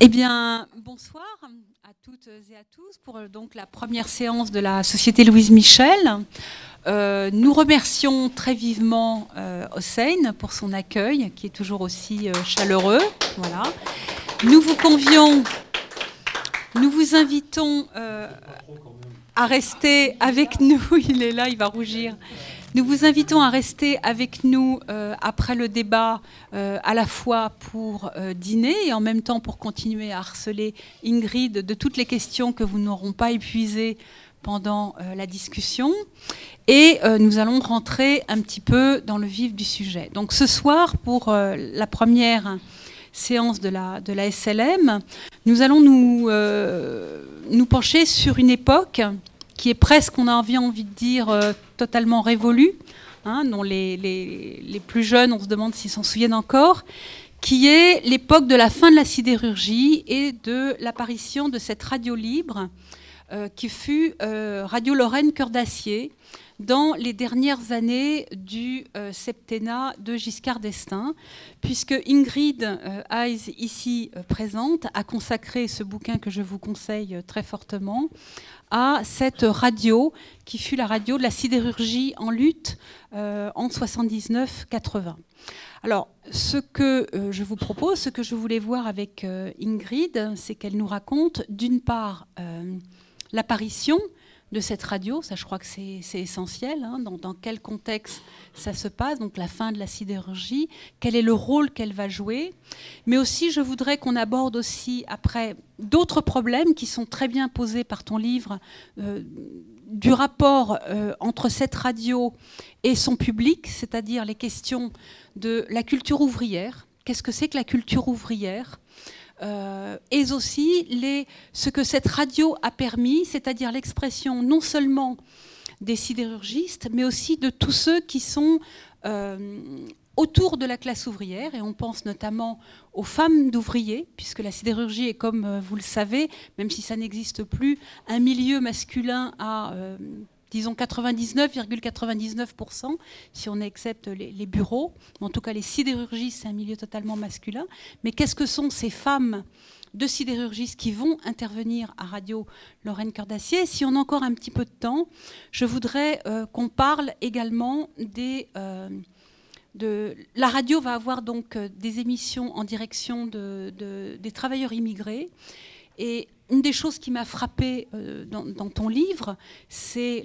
Eh bien, bonsoir à toutes et à tous pour euh, donc la première séance de la Société Louise Michel. Euh, nous remercions très vivement euh, Hossein pour son accueil, qui est toujours aussi chaleureux. Nous vous convions, nous vous invitons à rester avec nous. Il est là, il va rougir. Nous vous invitons à rester avec nous euh, après le débat, euh, à la fois pour euh, dîner et en même temps pour continuer à harceler Ingrid de toutes les questions que vous n'auront pas épuisées pendant la discussion. Et nous allons rentrer un petit peu dans le vif du sujet. Donc ce soir, pour la première séance de la, de la SLM, nous allons nous, nous pencher sur une époque qui est presque, on a envie, envie de dire, totalement révolue, hein, dont les, les, les plus jeunes, on se demande s'ils s'en souviennent encore, qui est l'époque de la fin de la sidérurgie et de l'apparition de cette radio libre euh, qui fut euh, Radio Lorraine Cœur d'Acier dans les dernières années du euh, septennat de Giscard d'Estaing, puisque Ingrid euh, ici présente, a consacré ce bouquin que je vous conseille très fortement à cette radio qui fut la radio de la sidérurgie en lutte euh, en 79-80. Alors, ce que euh, je vous propose, ce que je voulais voir avec euh, Ingrid, c'est qu'elle nous raconte d'une part l'apparition de cette radio, ça je crois que c'est essentiel, hein, dans, dans quel contexte ça se passe, donc la fin de la sidérurgie, quel est le rôle qu'elle va jouer, mais aussi je voudrais qu'on aborde aussi après d'autres problèmes qui sont très bien posés par ton livre, euh, du rapport euh, entre cette radio et son public, c'est-à-dire les questions de la culture ouvrière, qu'est-ce que c'est que la culture ouvrière? Euh, et aussi les, ce que cette radio a permis, c'est-à-dire l'expression non seulement des sidérurgistes, mais aussi de tous ceux qui sont euh, autour de la classe ouvrière, et on pense notamment aux femmes d'ouvriers, puisque la sidérurgie est, comme euh, vous le savez, même si ça n'existe plus, un milieu masculin à, disons, 99,99%, si on accepte les, bureaux. En tout cas, les sidérurgistes, c'est un milieu totalement masculin. Mais qu'est-ce que sont ces femmes de sidérurgistes qui vont intervenir à Radio Lorraine Cœur d'Acier. Si on a encore un petit peu de temps, je voudrais euh, qu'on parle également des... euh, de, la radio va avoir donc euh, des émissions en direction de, de- des travailleurs immigrés. Et une des choses qui m'a frappée euh, dans, ton livre, c'est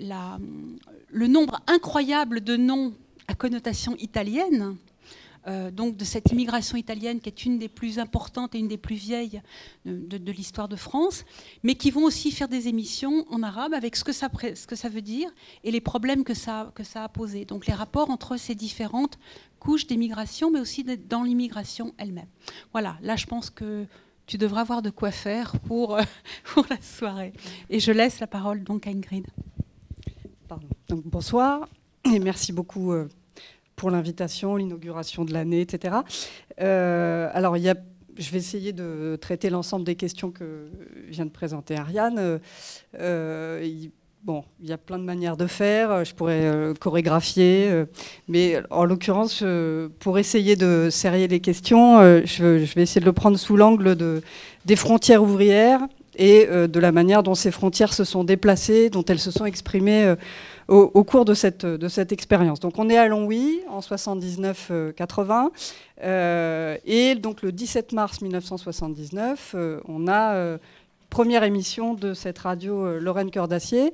le nombre incroyable de noms à connotation italienne. euh, donc de cette immigration italienne qui est une des plus importantes et une des plus vieilles de, l'histoire de France, mais qui vont aussi faire des émissions en arabe avec ce que ça, veut dire et les problèmes que ça, a posés. Donc les rapports entre ces différentes couches d'immigration, mais aussi dans l'immigration elle-même. Voilà, là je pense que tu devras avoir de quoi faire pour, euh, pour la soirée. Et je laisse la parole donc à Ingrid. Pardon. Donc, bonsoir et merci beaucoup euh, pour l'invitation, l'inauguration de l'année, etc. Euh, alors, il y a, je vais essayer de traiter l'ensemble des questions que vient de présenter Ariane. Bon, il y a plein de manières de faire. Je pourrais euh, chorégraphier, euh, mais en l'occurrence, euh, pour essayer de serrer les questions, euh, je, vais essayer de le prendre sous l'angle de, des frontières ouvrières et euh, de la manière dont ces frontières se sont déplacées, dont elles se sont exprimées euh, au, cours de cette, de cette expérience. Donc on est à Longwy en 79-80 euh, et donc le 17 mars 1979, euh, on a euh, première émission de cette radio euh, Lorraine Cœur d'Acier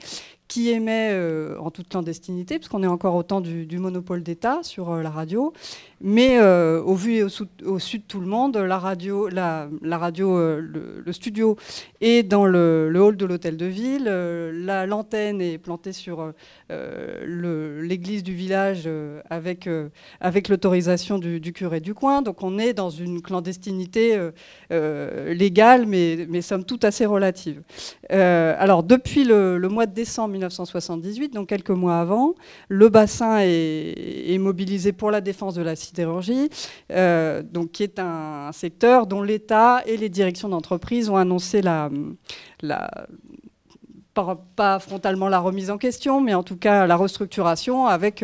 qui émet euh, en toute clandestinité, puisqu'on est encore au temps du, monopole d'État sur euh, la radio. Mais euh, au vu et au, sou- au su de tout le monde, la radio, la, radio le, studio est dans le, hall de l'hôtel de ville. la l'antenne est plantée sur l'église du village avec, avec l'autorisation du, curé du coin. Donc on est dans une clandestinité légale, mais, mais somme toute assez relative. Alors depuis le mois de décembre 1978, donc quelques mois avant, le bassin est, mobilisé pour la défense de la sidérurgie, euh, donc qui est un, secteur dont l'État et les directions d'entreprise ont annoncé la, la pas, frontalement la remise en question, mais en tout cas la restructuration avec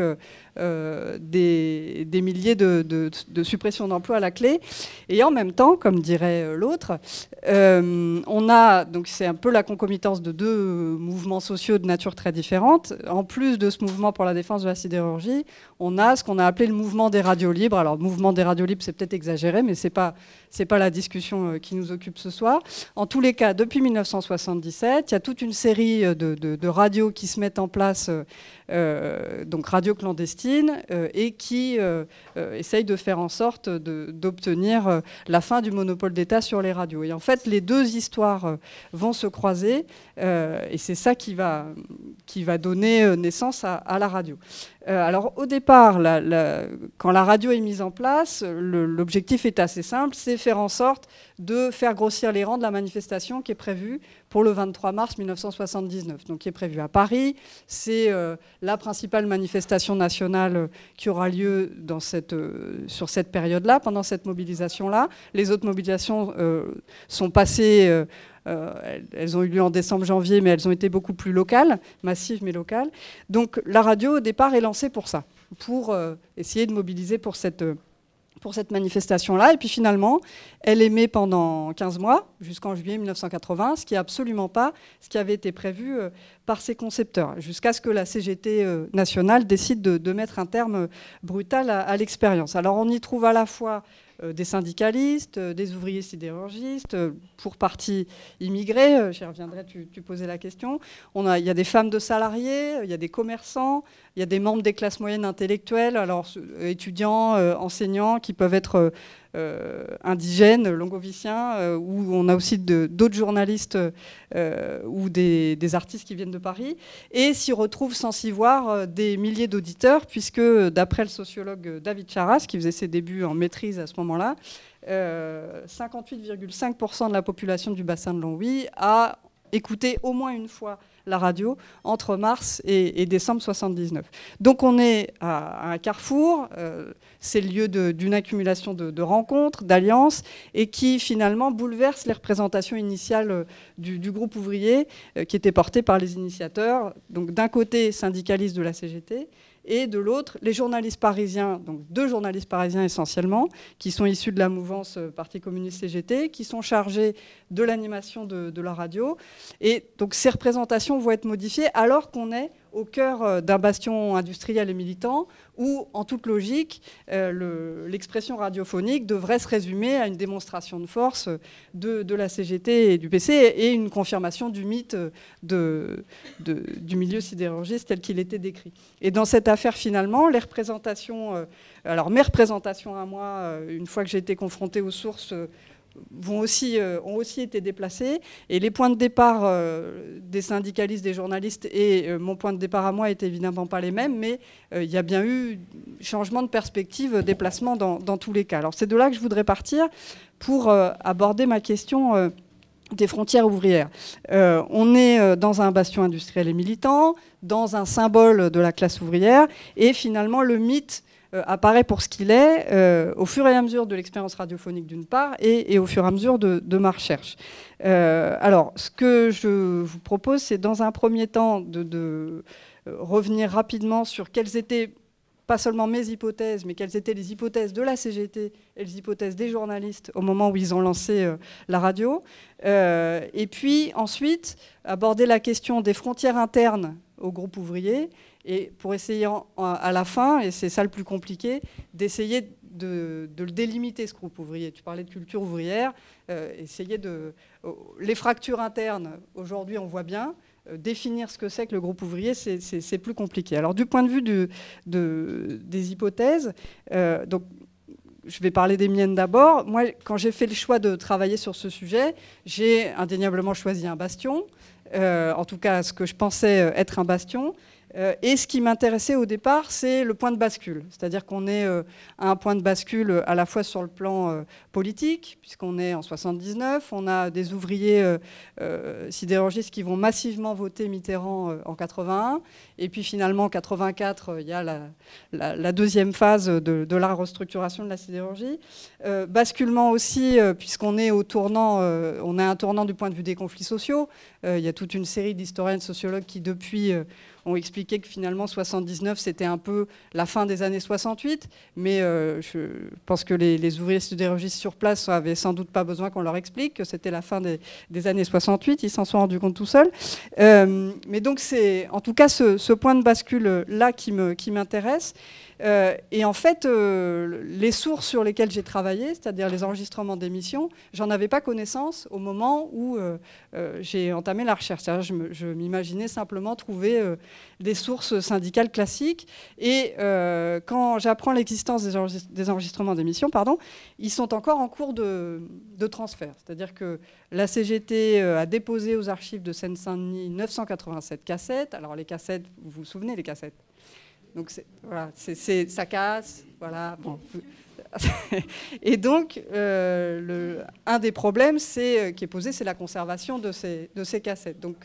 euh, des, milliers de, suppressions d'emplois à la clé. Et en même temps, comme dirait euh, l'autre, euh, on a, donc c'est un peu la concomitance de deux mouvements sociaux de nature très différente. En plus de ce mouvement pour la défense de la sidérurgie, on a ce qu'on a appelé le mouvement des radios libres. Alors, mouvement des radios libres, c'est peut-être exagéré, mais ce n'est pas, pas la discussion qui nous occupe ce soir. En tous les cas, depuis 1977, il y a toute une série de, radios qui se mettent en place donc radio clandestine, euh, et qui euh, essaye de faire en sorte d'obtenir la fin du monopole d'État sur les radios. Et en fait, les deux histoires vont se croiser, et c'est ça qui va donner naissance à la radio. Euh, alors au départ, quand la radio est mise en place, l'objectif est assez simple, c'est faire en sorte de faire grossir les rangs de la manifestation qui est prévue pour le 23 mars 1979, donc qui est prévue à Paris. C'est euh, la principale manifestation nationale qui aura lieu euh, sur cette période-là, pendant cette mobilisation-là. Les autres mobilisations sont passées euh, elles, ont eu lieu en décembre-janvier, mais elles ont été beaucoup plus locales, massives mais locales. Donc la radio, au départ, est lancée pour ça, pour euh, essayer de mobiliser pour cette, pour cette manifestation-là. Et puis finalement, elle émet pendant 15 mois, jusqu'en juillet 1980, ce qui n'est absolument pas ce qui avait été prévu euh, par ses concepteurs, jusqu'à ce que la CGT nationale décide de, mettre un terme brutal à l'expérience. Alors on y trouve à la fois euh, des syndicalistes, euh, des ouvriers sidérurgistes, euh, pour partie immigrés, j'y reviendrai, tu, posais la question. Il y a des femmes de salariés, il y a des commerçants, il y a des membres des classes moyennes intellectuelles, alors étudiants, enseignants, qui peuvent être euh, indigènes, longoviciens, euh, où on a aussi d'autres journalistes euh, ou des, artistes qui viennent de Paris, et s'y retrouvent sans s'y voir des milliers d'auditeurs, puisque d'après le sociologue David Charas, qui faisait ses débuts en maîtrise à ce moment-là, 58,5% de la population du bassin de Longwy a écouté au moins une fois la radio entre mars et, décembre 79. Donc on est à, un carrefour, euh, c'est le lieu d'une accumulation de, rencontres, d'alliances, et qui finalement bouleverse les représentations initiales euh, du, groupe ouvrier euh, qui était porté par les initiateurs, donc d'un côté syndicaliste de la CGT, et de l'autre, les journalistes parisiens, donc deux journalistes parisiens essentiellement, qui sont issus de la mouvance euh, Parti communiste CGT, qui sont chargés de l'animation de, de, la radio. Et donc ces représentations vont être modifiées alors qu'on est au cœur euh, d'un bastion industriel et militant où, en toute logique, euh, l'expression radiophonique devrait se résumer à une démonstration de force de, la CGT et du PC et une confirmation du mythe du milieu sidérurgiste tel qu'il était décrit. Et dans cette affaire, finalement, euh, mes représentations à moi, une fois que j'ai été confrontée aux sources, euh, ont aussi été déplacés. Et les points de départ euh, des syndicalistes, des journalistes et euh, mon point de départ à moi n'étaient évidemment pas les mêmes, mais il y a bien eu changement de perspective, déplacement dans, dans tous les cas. Alors c'est de là que je voudrais partir pour aborder ma question des frontières ouvrières. on est dans un bastion industriel et militant, dans un symbole de la classe ouvrière, et finalement le mythe apparaît pour ce qu'il est euh, au fur et à mesure de l'expérience radiophonique d'une part et, au fur et à mesure de, ma recherche. Euh, alors, ce que je vous propose, c'est dans un premier temps de, revenir rapidement sur quelles étaient pas seulement mes hypothèses, mais quelles étaient les hypothèses de la CGT et les hypothèses des journalistes au moment où ils ont lancé la radio. et puis ensuite, aborder la question des frontières internes au groupe ouvrier et pour essayer à la fin, et c'est ça le plus compliqué, d'essayer de, le délimiter, ce groupe ouvrier. Tu parlais de culture ouvrière, euh, essayer de... Les fractures internes, aujourd'hui on voit bien, euh, définir ce que c'est que le groupe ouvrier, c'est plus compliqué. Alors du point de vue de, des hypothèses, euh, donc, je vais parler des miennes d'abord. Moi, quand j'ai fait le choix de travailler sur ce sujet, j'ai indéniablement choisi un bastion, en tout cas ce que je pensais être un bastion. Euh, et ce qui m'intéressait au départ, c'est le point de bascule. C'est-à-dire qu'on est euh, à un point de bascule euh, à la fois sur le plan politique, puisqu'on est en 79, on a des ouvriers sidérurgistes qui vont massivement voter Mitterrand en 81, et puis finalement en 84, il y a la, deuxième phase de, de, la restructuration de la sidérurgie. basculement aussi, puisqu'on est au tournant, on a un tournant du point de vue des conflits sociaux. Il y a toute une série d'historiens de sociologues qui, depuis, ont expliqué que finalement 79 c'était un peu la fin des années 68, mais euh, je pense que les, ouvriers sidérurgistes sur place avaient sans doute pas besoin qu'on leur explique que c'était la fin des, années 68, ils s'en sont rendus compte tout seuls. Euh, mais donc c'est en tout cas ce, point de bascule là qui m'intéresse. Euh, et en fait, euh, les sources sur lesquelles j'ai travaillé, c'est-à-dire les enregistrements d'émissions, j'en avais pas connaissance au moment où euh, j'ai entamé la recherche. Je m'imaginais simplement trouver des sources syndicales classiques. Et quand j'apprends l'existence des, enregistrements d'émissions, pardon, ils sont encore en cours de, de transfert. C'est-à-dire que la CGT a déposé aux archives de Seine-Saint-Denis 987 cassettes. Alors les cassettes, vous vous souvenez les cassettes? Donc voilà, ça casse, voilà. Et donc, euh, un des problèmes euh, qui est posé, c'est la conservation de ces, cassettes. Donc,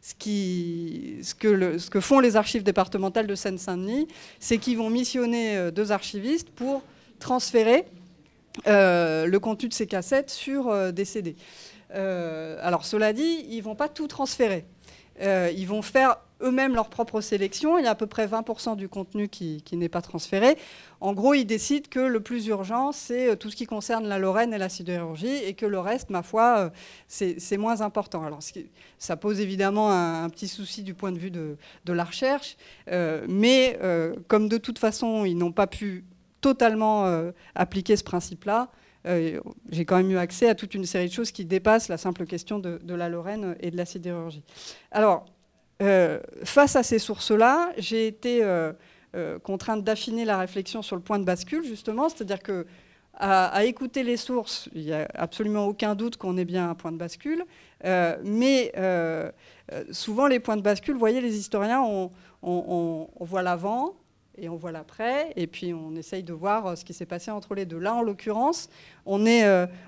ce, que font les archives départementales de Seine-Saint-Denis, c'est qu'ils vont missionner euh, deux archivistes pour transférer le contenu de ces cassettes sur des CD. alors, cela dit, ils ne vont pas tout transférer. ils vont faire eux-mêmes leur propre sélection. Il y a à peu près 20% du contenu qui, n'est pas transféré. En gros, ils décident que le plus urgent, c'est euh, tout ce qui concerne la Lorraine et la sidérurgie, et que le reste, ma foi, euh, c'est moins important. Alors, ça pose évidemment un, petit souci du point de vue de, la recherche, euh, mais comme de toute façon, ils n'ont pas pu totalement appliquer ce principe-là, j'ai quand même eu accès à toute une série de choses qui dépassent la simple question de, de la Lorraine et de la sidérurgie. Alors, euh, face à ces sources-là, j'ai été euh, euh, contrainte d'affiner la réflexion sur le point de bascule, justement, c'est-à-dire que à, écouter les sources, il n'y a absolument aucun doute qu'on est bien un point de bascule, mais souvent les points de bascule, vous voyez, les historiens, on, on voit l'avant, et on voit l'après, et puis on essaye de voir ce qui s'est passé entre les deux. Là, en l'occurrence, on,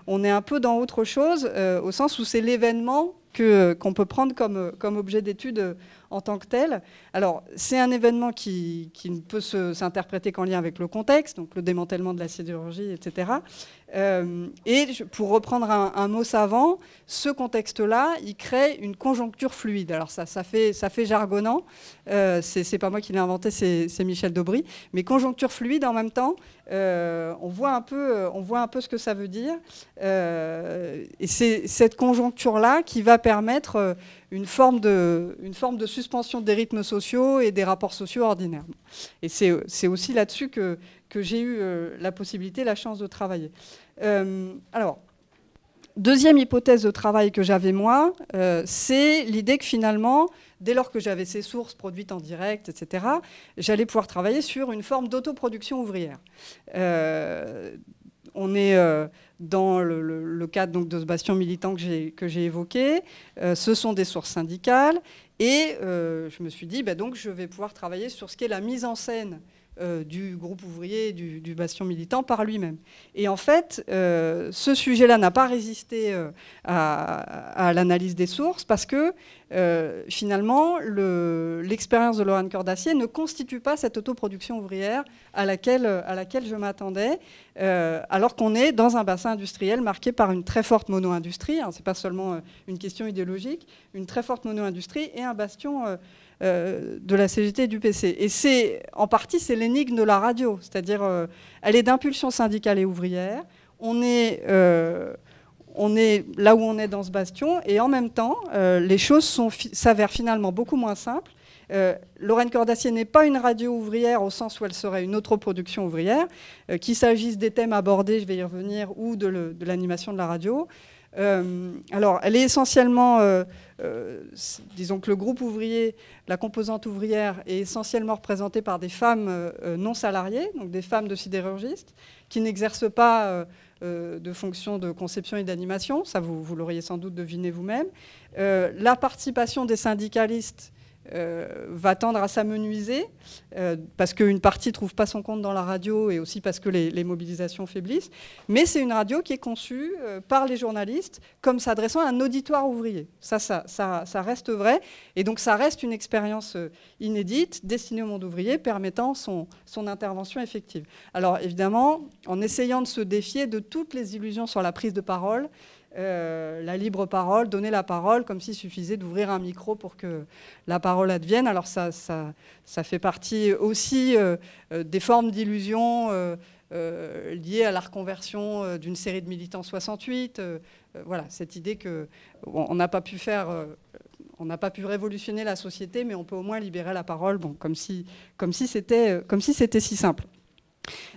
on est un peu dans autre chose, au sens où c'est l'événement qu'on peut prendre comme, comme objet d'étude en tant que tel. Alors, c'est un événement qui, qui ne peut s'interpréter qu'en lien avec le contexte, donc le démantèlement de la sidérurgie, etc. Euh, et pour reprendre un, mot savant, ce contexte-là, il crée une conjoncture fluide. Alors ça, ça, fait, ça fait jargonnant, euh, c'est pas moi qui l'ai inventé, c'est Michel Daubry, mais conjoncture fluide en même temps, euh, on, voit un peu, on voit un peu ce que ça veut dire. Euh, et c'est cette conjoncture-là qui va permettre une forme, de, une forme de suspension des rythmes sociaux et des rapports sociaux ordinaires. Et c'est aussi là-dessus que, que j'ai eu la possibilité, la chance de travailler. Euh, alors, deuxième hypothèse de travail que j'avais moi, euh, c'est l'idée que finalement, dès lors que j'avais ces sources produites en direct, etc., j'allais pouvoir travailler sur une forme d'autoproduction ouvrière. on est dans le, cadre donc, de ce bastion militant que j'ai évoqué. ce sont des sources syndicales. Et je me suis dit, bah, donc, je vais pouvoir travailler sur ce qu'est la mise en scène euh, du groupe ouvrier, du, bastion militant par lui-même. Et en fait, euh, ce sujet-là n'a pas résisté euh, à, l'analyse des sources parce que finalement, l'expérience de Laurent Cordacier ne constitue pas cette autoproduction ouvrière à laquelle, je m'attendais, alors qu'on est dans un bassin industriel marqué par une très forte mono-industrie. Hein, Ce n'est pas seulement une question idéologique, une très forte mono-industrie et un bastion euh, de la CGT et du PC. Et c'est, en partie, c'est l'énigme de la radio, c'est-à-dire, euh, elle est d'impulsion syndicale et ouvrière. On est, euh, on est là où on est dans ce bastion, et en même temps, les choses s'avèrent finalement beaucoup moins simples. Lorraine Cordacier n'est pas une radio ouvrière au sens où elle serait une autre production ouvrière, qu'il s'agisse des thèmes abordés, je vais y revenir, ou de l'animation de la radio. Alors, elle est essentiellement euh, disons que le groupe ouvrier, la composante ouvrière est essentiellement représentée par des femmes euh, non salariées, donc des femmes de sidérurgistes, qui n'exercent pas euh, de fonction de conception et d'animation, ça vous l'auriez sans doute deviné vous-même. la participation des syndicalistes euh, va tendre à s'amenuiser, euh, parce qu'une partie ne trouve pas son compte dans la radio et aussi parce que les, mobilisations faiblissent. Mais c'est une radio qui est conçue euh, par les journalistes comme s'adressant à un auditoire ouvrier. Ça ça, ça, reste vrai. Et donc ça reste une expérience inédite, destinée au monde ouvrier, permettant son, son intervention effective. Alors évidemment, en essayant de se défier de toutes les illusions sur la prise de parole, la libre parole, donner la parole, comme s'il suffisait d'ouvrir un micro pour que la parole advienne. Alors ça, ça, fait partie aussi des formes d'illusion liées à la reconversion d'une série de militants 68. voilà, cette idée qu'on n'a pas pu faire on n'a pas pu révolutionner la société, mais on peut au moins libérer la parole, bon, comme si, comme si c'était si simple.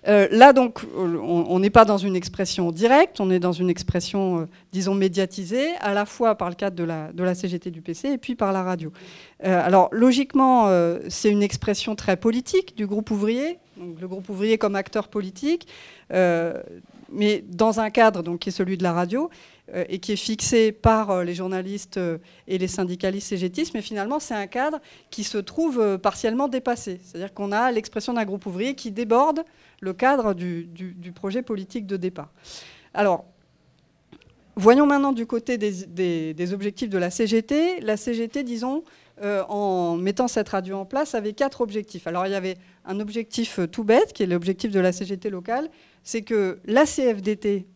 Euh, là, donc, on n'est pas dans une expression directe, on est dans une expression, euh, disons, médiatisée, à la fois par le cadre de la, CGT du PC et puis par la radio. Euh, alors, logiquement, c'est une expression très politique du groupe ouvrier, donc le groupe ouvrier comme acteur politique, mais dans un cadre donc, qui est celui de la radio, et qui est fixé par euh, les journalistes euh, et les syndicalistes cégétistes, mais finalement c'est un cadre qui se trouve partiellement dépassé. C'est-à-dire qu'on a l'expression d'un groupe ouvrier qui déborde le cadre du, projet politique de départ. Alors, voyons maintenant du côté des, objectifs de la CGT. La CGT, disons, en mettant cette radio en place, avait quatre objectifs. Alors il y avait un objectif tout bête, qui est l'objectif de la CGT locale, c'est que la CFDT,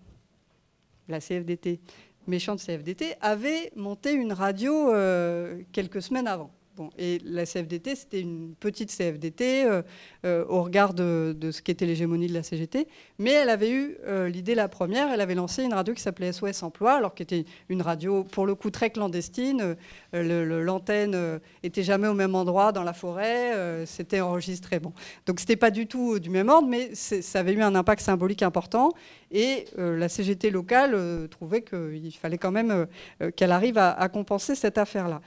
la CFDT, méchante CFDT, avait monté une radio euh, quelques semaines avant. Bon, et la CFDT, c'était une petite CFDT euh, euh, au regard de, ce qu'était l'hégémonie de la CGT, mais elle avait eu l'idée la première, elle avait lancé une radio qui s'appelait SOS Emploi, alors qui était une radio pour le coup très clandestine, l'antenne était jamais au même endroit dans la forêt, c'était enregistré. Bon. Donc c'était pas du tout du même ordre, mais ça avait eu un impact symbolique important, et euh, la CGT locale euh, trouvait qu'il fallait quand même euh, qu'elle arrive à, compenser cette affaire-là.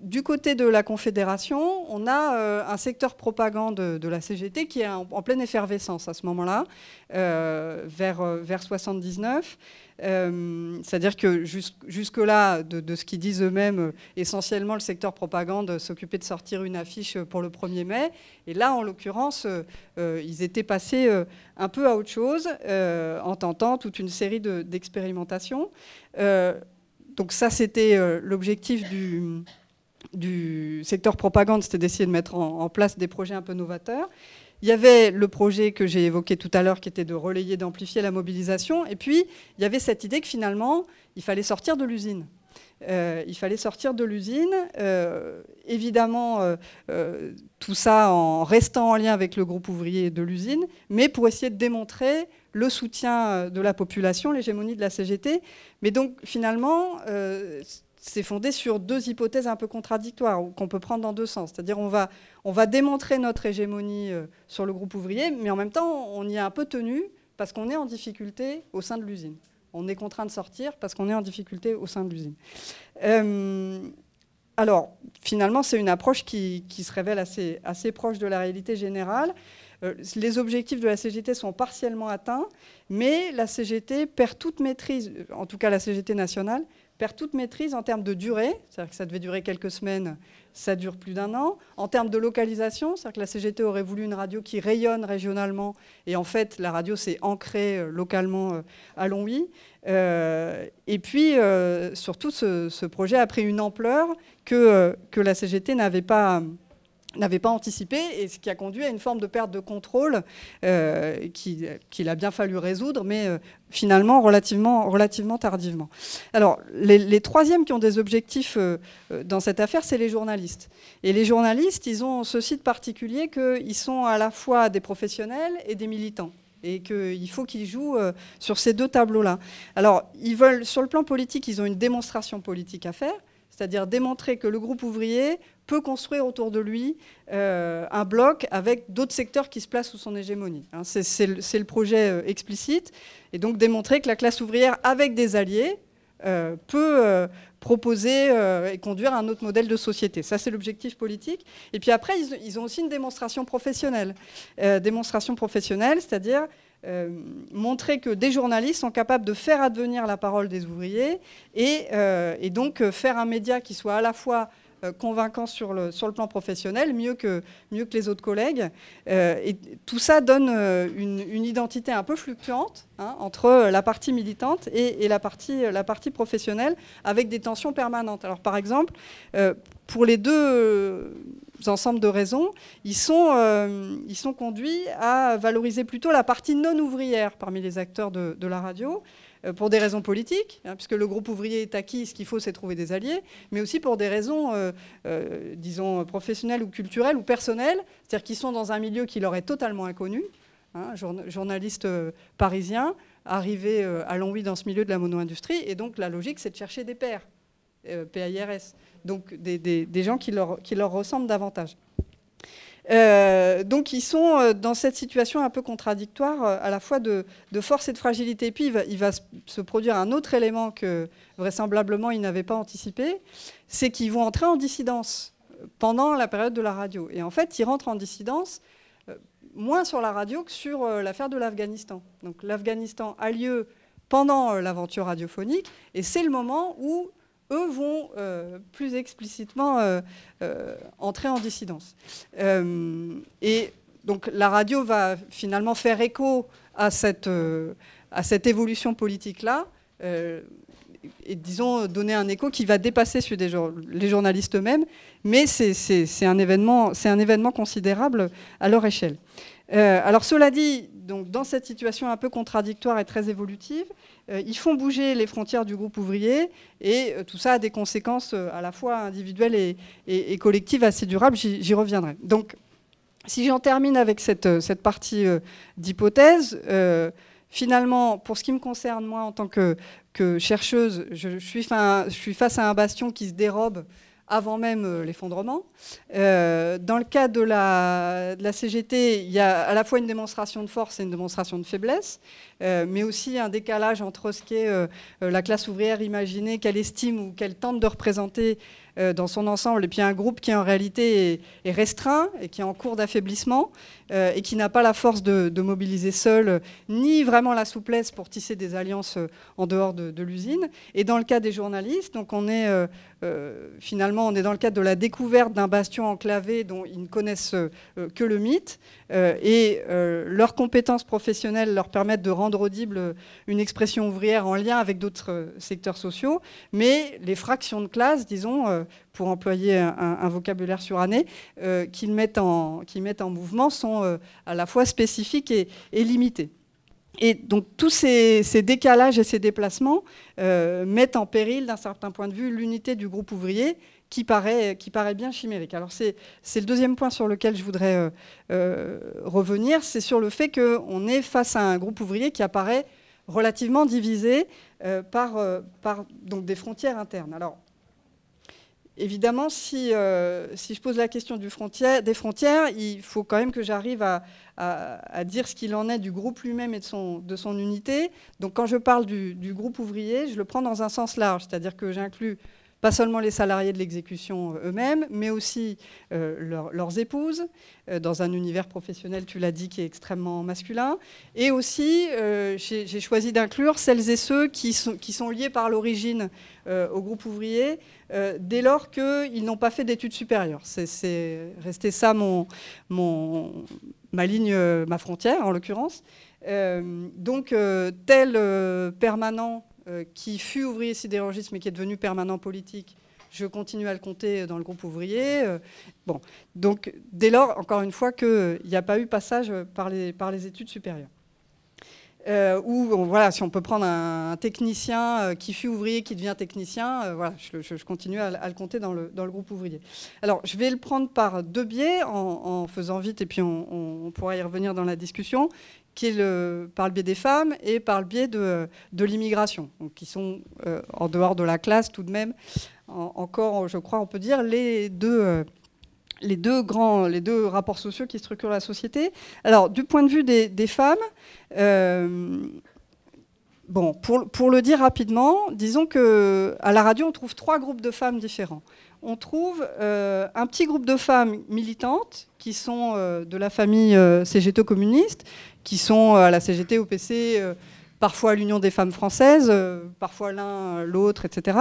du côté de la Confédération, on a un secteur propagande de, la CGT qui est en, pleine effervescence à ce moment-là, vers, vers 79. Euh, c'est-à-dire que jusque-là, de, ce qu'ils disent eux-mêmes, euh, essentiellement le secteur propagande s'occupait de sortir une affiche pour le 1er mai. Et là, en l'occurrence, euh, ils étaient passés un peu à autre chose en tentant toute une série d'expérimentations. donc ça, c'était l'objectif du, du, secteur propagande, c'était d'essayer de mettre en place des projets un peu novateurs. Il y avait le projet que j'ai évoqué tout à l'heure qui était de relayer, d'amplifier la mobilisation. Et puis, il y avait cette idée que finalement, il fallait sortir de l'usine. Euh, il fallait sortir de l'usine. Euh, évidemment, euh, tout ça en restant en lien avec le groupe ouvrier de l'usine, mais pour essayer de démontrer le soutien de la population, l'hégémonie de la CGT. Mais donc, finalement, c'est fondé sur deux hypothèses un peu contradictoires, qu'on peut prendre dans deux sens. C'est-à-dire on va, on va démontrer notre hégémonie euh, sur le groupe ouvrier, mais en même temps, on y est un peu tenu parce qu'on est en difficulté au sein de l'usine. On est contraint de sortir parce qu'on est en difficulté au sein de l'usine. Euh, alors, finalement, c'est une approche qui, se révèle assez, assez, proche de la réalité générale. Euh, les objectifs de la CGT sont partiellement atteints, mais la CGT perd toute maîtrise, en tout cas la CGT nationale, perd toute maîtrise en termes de durée, c'est-à-dire que ça devait durer quelques semaines, ça dure plus d'un an. En termes de localisation, c'est-à-dire que la CGT aurait voulu une radio qui rayonne régionalement, et en fait, la radio s'est ancrée euh, localement euh, à Longwy. Euh, et puis, surtout, ce, projet a pris une ampleur que, que la CGT n'avait pas n'avait pas anticipé et ce qui a conduit à une forme de perte de contrôle euh, qu'il a bien fallu résoudre, mais euh, finalement relativement, relativement tardivement. Alors, les, troisièmes qui ont des objectifs euh, dans cette affaire, c'est les journalistes. Et les journalistes, ils ont ceci de particulier qu'ils sont à la fois des professionnels et des militants et qu'il faut qu'ils jouent sur ces deux tableaux-là. Alors, ils veulent, sur le plan politique, ils ont une démonstration politique à faire, c'est-à-dire démontrer que le groupe ouvrier peut construire autour de lui euh, un bloc avec d'autres secteurs qui se placent sous son hégémonie. Hein. c'est le, projet euh, explicite, et donc démontrer que la classe ouvrière, avec des alliés, euh, peut proposer et conduire un autre modèle de société. Ça, c'est l'objectif politique. Et puis après, ils, ont aussi une démonstration professionnelle. démonstration professionnelle, c'est-à-dire montrer que des journalistes sont capables de faire advenir la parole des ouvriers et, donc faire un média qui soit à la fois convaincant sur le, sur le plan professionnel, mieux que, mieux que les autres collègues. et tout ça donne une, identité un peu fluctuante hein, entre la partie militante et, et, la, partie, la partie professionnelle, avec des tensions permanentes. Alors par exemple, pour les deux ensemble de raisons, ils sont, euh, ils sont conduits à valoriser plutôt la partie non ouvrière parmi les acteurs de, la radio. Pour des raisons politiques, hein, puisque le groupe ouvrier est acquis, ce qu'il faut, c'est trouver des alliés, mais aussi pour des raisons, disons, professionnelles ou culturelles ou personnelles, c'est-à-dire qu'ils sont dans un milieu qui leur est totalement inconnu, hein, journaliste parisien, arrivé à Longwy dans ce milieu de la mono-industrie, et donc la logique, c'est de chercher des pairs, PAIRS, donc des, gens qui leur, qui leur ressemblent davantage. Euh, donc ils sont euh, dans cette situation un peu contradictoire euh, à la fois de, force et de fragilité. Puis il va, se produire un autre élément que vraisemblablement ils n'avaient pas anticipé, c'est qu'ils vont entrer en dissidence pendant la période de la radio. Et en fait, ils rentrent en dissidence moins sur la radio que sur l'affaire de l'Afghanistan. Donc l'Afghanistan a lieu pendant l'aventure radiophonique et c'est le moment où eux vont euh, plus explicitement euh, euh, entrer en dissidence. et donc la radio va finalement faire écho à cette, à évolution politique-là, et disons donner un écho qui va dépasser celui des les journalistes eux-mêmes, mais c'est un, un événement considérable à leur échelle. Alors cela dit, dans cette situation un peu contradictoire et très évolutive, euh, ils font bouger les frontières du groupe ouvrier et euh, tout ça a des conséquences euh, à la fois individuelles et, collectives assez durables. J'y reviendrai. Donc, si j'en termine avec cette, partie d'hypothèse, finalement, pour ce qui me concerne, moi, en tant que, chercheuse, je suis face à un bastion qui se dérobe avant même euh, l'effondrement. Euh, dans le cas de la, CGT, il y a à la fois une démonstration de force et une démonstration de faiblesse, euh, mais aussi un décalage entre ce qu'est la classe ouvrière imaginée, qu'elle estime ou qu'elle tente de représenter dans son ensemble, et puis un groupe qui en réalité est, restreint et qui est en cours d'affaiblissement et qui n'a pas la force de, mobiliser seul, ni vraiment la souplesse pour tisser des alliances en dehors de, l'usine. Et dans le cas des journalistes, donc on est euh, finalement, on est dans le cadre de la découverte d'un bastion enclavé dont ils ne connaissent euh, que le mythe, euh, et leurs compétences professionnelles leur permettent de rendre audible une expression ouvrière en lien avec d'autres secteurs sociaux, mais les fractions de classe, disons, pour employer un, vocabulaire suranné, qu'ils mettent, en, mettent en mouvement sont à la fois spécifiques et limitées. Et donc tous ces, décalages et ces déplacements euh, mettent en péril, d'un certain point de vue, l'unité du groupe ouvrier qui paraît, qui paraît bien chimérique. Alors c'est le deuxième point sur lequel je voudrais euh, euh, revenir, c'est sur le fait qu'on est face à un groupe ouvrier qui apparaît relativement divisé par, par donc des frontières internes. Alors évidemment, si, si, je pose la question du des frontières, il faut quand même que j'arrive à, à, dire ce qu'il en est du groupe lui-même et de son, de son, unité. Donc quand je parle du, groupe ouvrier, je le prends dans un sens large, c'est-à-dire que j'inclus pas seulement les salariés de l'exécution euh, eux-mêmes, mais aussi euh, leurs épouses, euh, dans un univers professionnel, tu l'as dit, qui est extrêmement masculin. Et aussi, j'ai choisi d'inclure celles et ceux qui sont, qui sont liés par l'origine au groupe ouvrier, dès lors qu'ils n'ont pas fait d'études supérieures. C'est resté ça mon, ma ligne, ma frontière en l'occurrence. Donc tel permanent qui fut ouvrier sidérurgiste mais qui est devenu permanent politique, je continue à le compter dans le groupe ouvrier. bon, donc dès lors, encore une fois, qu'il n'y a pas eu passage par les, par les études supérieures. Euh, ou voilà, si on peut prendre un, technicien euh, qui fut ouvrier, qui devient technicien, euh, voilà, je, continue à, le compter dans le, dans le, groupe ouvrier. Alors, je vais le prendre par deux biais, en, faisant vite, et puis on, pourra y revenir dans la discussion, qui est par le biais des femmes et par le biais de, de l'immigration, qui sont en dehors de la classe tout de même, encore, je crois, on peut dire, les deux les deux grands, les deux rapports sociaux qui structurent la société. Alors, du point de vue des, femmes, euh, bon, pour, le dire rapidement, disons que à la radio, on trouve trois groupes de femmes différents. On trouve euh, un petit groupe de femmes militantes qui sont euh, de la famille CGT communiste, qui sont à la CGT, au PC parfois l'Union des femmes françaises, parfois l'un, l'autre, etc.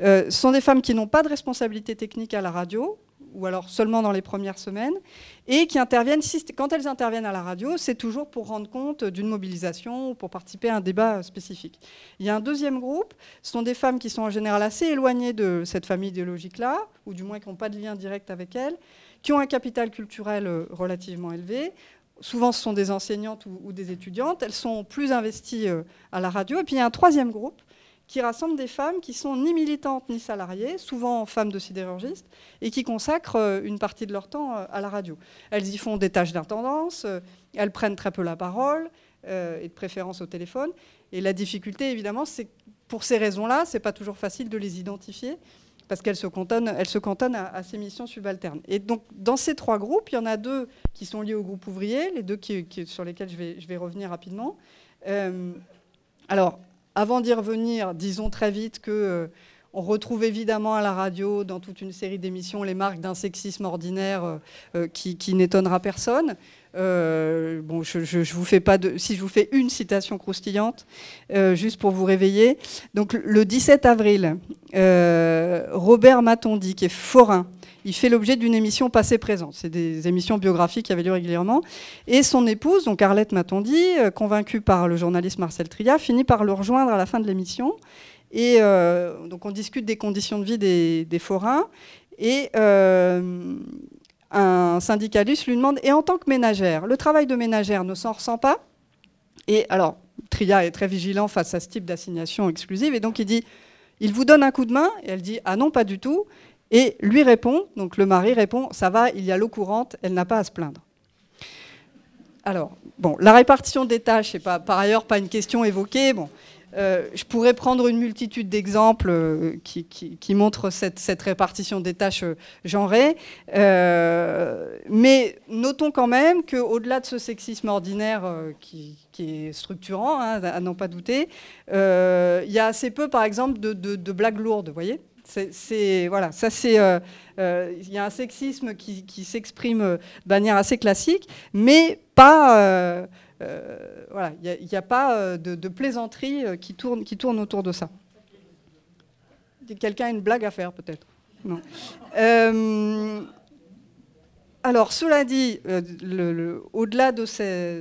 ce sont des femmes qui n'ont pas de responsabilité technique à la radio, ou alors seulement dans les premières semaines, et qui interviennent, quand elles interviennent à la radio, c'est toujours pour rendre compte d'une mobilisation ou pour participer à un débat spécifique. Il y a un deuxième groupe, ce sont des femmes qui sont en général assez éloignées de cette famille idéologique-là, ou du moins qui n'ont pas de lien direct avec elle, qui ont un capital culturel euh, relativement élevé, souvent ce sont des enseignantes ou, des étudiantes, elles sont plus investies à la radio. Et puis il y a un troisième groupe qui rassemble des femmes qui sont ni militantes ni salariées, souvent femmes de sidérurgistes, et qui consacrent une partie de leur temps à la radio. Elles y font des tâches d'intendance, elles prennent très peu la parole, et de préférence au téléphone. Et la difficulté, évidemment, c'est pour ces raisons-là, ce n'est pas toujours facile de les identifier parce qu'elles se cantonnent, à, ces missions subalternes. Et donc, dans ces trois groupes, il y en a deux qui sont liés au groupe ouvrier, les deux sur lesquels je vais, revenir rapidement. Euh, alors, avant d'y revenir, disons très vite que euh, on retrouve évidemment à la radio, dans toute une série d'émissions, les marques d'un sexisme ordinaire euh, qui, qui n'étonnera personne. Euh, bon, vous si je vous fais une citation croustillante, euh, juste pour vous réveiller. Donc, le 17 avril, euh, Robert Matondi, qui est forain, il fait l'objet d'une émission passée-présente. C'est des émissions biographiques qui avaient lieu régulièrement. Et son épouse, donc Arlette Matondi, convaincue par le journaliste Marcel Tria, finit par le rejoindre à la fin de l'émission. Et donc, on discute des conditions de vie des, forains. Et un syndicaliste lui demande, et en tant que ménagère, le travail de ménagère ne s'en ressent pas? Et alors, Tria est très vigilant face à ce type d'assignation exclusive, et donc il dit, il vous donne un coup de main Et elle dit, ah non, pas du tout. Et lui répond, donc le mari répond, ça va, il y a l'eau courante, elle n'a pas à se plaindre. Alors, bon, la répartition des tâches, c'est pas, par ailleurs pas une question évoquée. Bon, euh, je pourrais prendre une multitude d'exemples euh, qui, montrent cette, répartition des tâches euh, genrées, mais notons quand même qu'au-delà de ce sexisme ordinaire qui, est structurant, hein, à n'en pas douter, il y a assez peu, par exemple, de, blagues lourdes, vous voyez c'est voilà, ça c'est il y a un sexisme qui, s'exprime de manière assez classique, mais pas euh, voilà, il n'y a, pas euh, de, plaisanterie euh, qui tourne, qui tourne autour de ça. Quelqu'un a une blague à faire peut-être Non. alors, cela dit, au-delà de ces,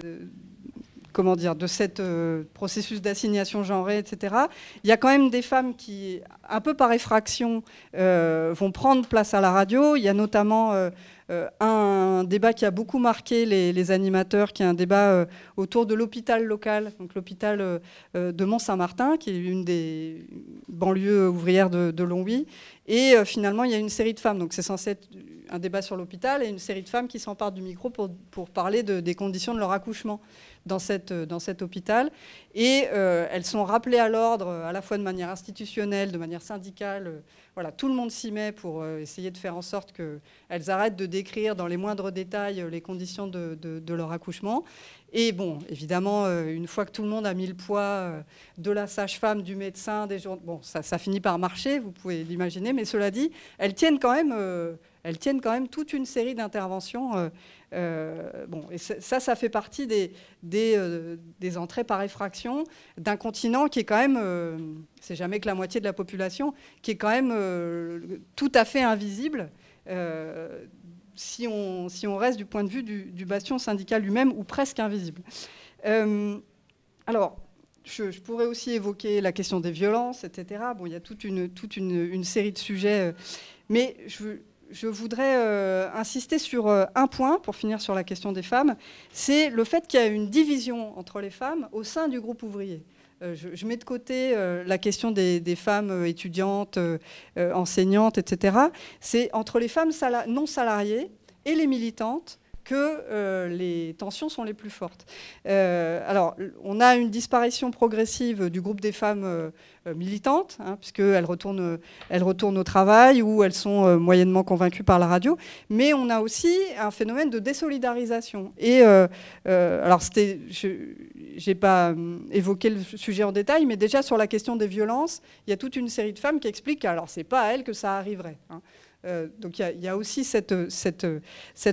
comment dire, de ce processus d'assignation genrée, etc., il y a quand même des femmes qui, un peu par effraction, vont prendre place à la radio. Il y a notamment euh, un débat qui a beaucoup marqué les, animateurs, qui est un débat euh, autour de l'hôpital local, donc l'hôpital euh, de Mont-Saint-Martin, qui est une des banlieues ouvrières de, Longwy. Et finalement, il y a une série de femmes, donc c'est censé être un débat sur l'hôpital, et une série de femmes qui s'emparent du micro pour, pour parler des conditions de leur accouchement dans, cette, dans cet hôpital. Et elles sont rappelées à l'ordre, à la fois de manière institutionnelle, de manière syndicale voilà, tout le monde s'y met pour euh, essayer de faire en sorte qu'elles arrêtent de décrire dans les moindres détails euh, les conditions de, leur accouchement. Et bon, évidemment, euh, une fois que tout le monde a mis le poids de la sage-femme, du médecin, des gens, bon, ça, ça, finit par marcher, vous pouvez l'imaginer. Mais cela dit, elles tiennent quand même, elles tiennent quand même toute une série d'interventions euh, bon, et ça, ça fait partie des, euh, des, entrées par effraction d'un continent qui est quand même, euh, c'est jamais que la moitié de la population, qui est quand même tout à fait invisible si, on, si on reste du point de vue du, bastion syndical lui-même, ou presque invisible. alors, je, pourrais aussi évoquer la question des violences, etc. Bon, il y a toute une, toute une série de sujets, mais je, je voudrais euh, insister sur euh, un point pour finir sur la question des femmes, c'est le fait qu'il y a une division entre les femmes au sein du groupe ouvrier. Euh, je, mets de côté la question des, femmes étudiantes, enseignantes, etc. C'est entre les femmes non salariées et les militantes que euh, les tensions sont les plus fortes. Euh, alors, on a une disparition progressive du groupe des femmes euh, militantes, hein, puisqu'elles retournent, elles retournent au travail ou elles sont moyennement convaincues par la radio, mais on a aussi un phénomène de désolidarisation. Et alors, je n'ai pas évoqué le sujet en détail, mais déjà sur la question des violences, il y a toute une série de femmes qui expliquent que alors c'est pas à elles que ça arriverait. Hein. Euh, donc il y, a aussi cette,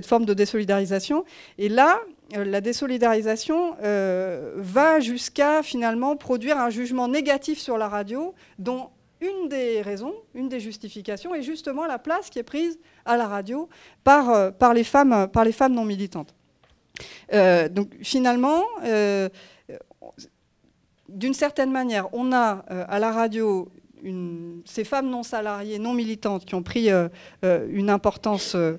forme de désolidarisation. Et là, euh, la désolidarisation euh, va jusqu'à finalement produire un jugement négatif sur la radio, dont une des raisons, une des justifications est justement la place qui est prise à la radio par, les, femmes, par les femmes non militantes. donc finalement, d'une certaine manière, on a à la radio ces femmes non salariées, non militantes, qui ont pris euh, euh, une importance euh,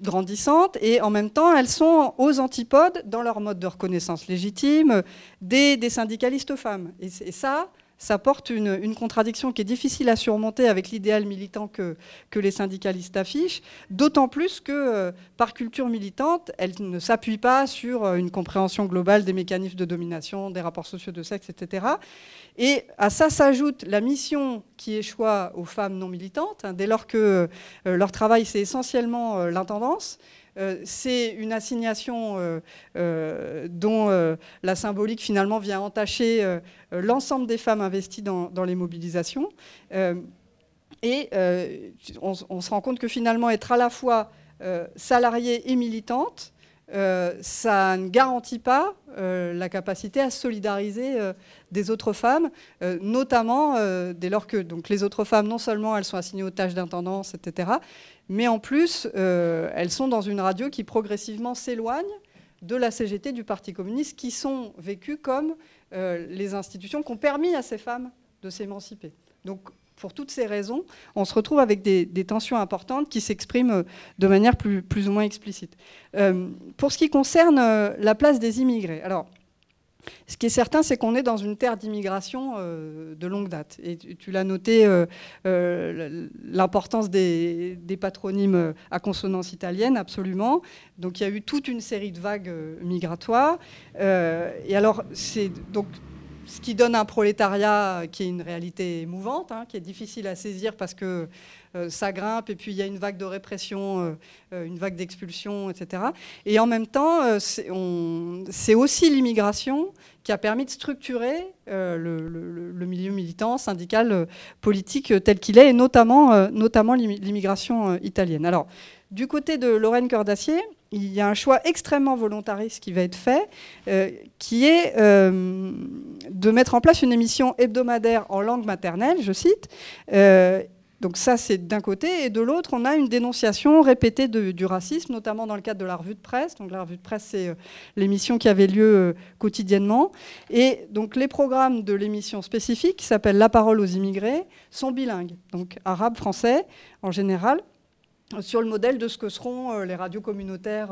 grandissantes et en même temps elles sont aux antipodes dans leur mode de reconnaissance légitime des, syndicalistes femmes. Et, ça, ça porte une, contradiction qui est difficile à surmonter avec l'idéal militant que, les syndicalistes affichent, d'autant plus que euh, par culture militante, elle ne s'appuie pas sur euh, une compréhension globale des mécanismes de domination, des rapports sociaux de sexe, etc. Et à ça s'ajoute la mission qui échoit aux femmes non militantes, hein, dès lors que euh, leur travail c'est essentiellement l'intendance. Euh, c'est une assignation euh, euh, dont la symbolique finalement vient entacher l'ensemble des femmes investies dans, les mobilisations. et on, se rend compte que finalement être à la fois salariée et militante, ça ne garantit pas la capacité à solidariser des autres femmes, notamment dès lors que donc, les autres femmes, non seulement elles sont assignées aux tâches d'intendance, etc., mais en plus, euh, elles sont dans une radio qui progressivement s'éloigne de la CGT, du Parti communiste, qui sont vécues comme euh, les institutions qui ont permis à ces femmes de s'émanciper. Donc, pour toutes ces raisons, on se retrouve avec des, tensions importantes qui s'expriment de manière plus, ou moins explicite. Euh, pour ce qui concerne la place des immigrés, alors, ce qui est certain, c'est qu'on est dans une terre d'immigration euh, de longue date. Et tu, l'as noté, euh, euh, l'importance des, patronymes à consonance italienne, absolument. Donc il y a eu toute une série de vagues migratoires. et alors, c'est donc ce qui donne un prolétariat qui est une réalité mouvante, hein, qui est difficile à saisir parce que euh, ça grimpe, et puis il y a une vague de répression, euh, euh, une vague d'expulsion, etc. Et en même temps, c'est aussi l'immigration qui a permis de structurer le, milieu militant, syndical, politique tel qu'il est, et notamment, notamment l'immigration italienne. Alors, du côté de Lorraine Cordacier, il y a un choix extrêmement volontariste qui va être fait, qui est de mettre en place une émission hebdomadaire en langue maternelle, je cite, donc ça, c'est d'un côté. Et de l'autre, on a une dénonciation répétée du racisme, notamment dans le cadre de la revue de presse. Donc la revue de presse, c'est euh, l'émission qui avait lieu euh, quotidiennement. Et donc les programmes de l'émission spécifique, qui s'appelle La parole aux immigrés, sont bilingues. Donc arabe, français en général sur le modèle de ce que seront euh, les radios communautaires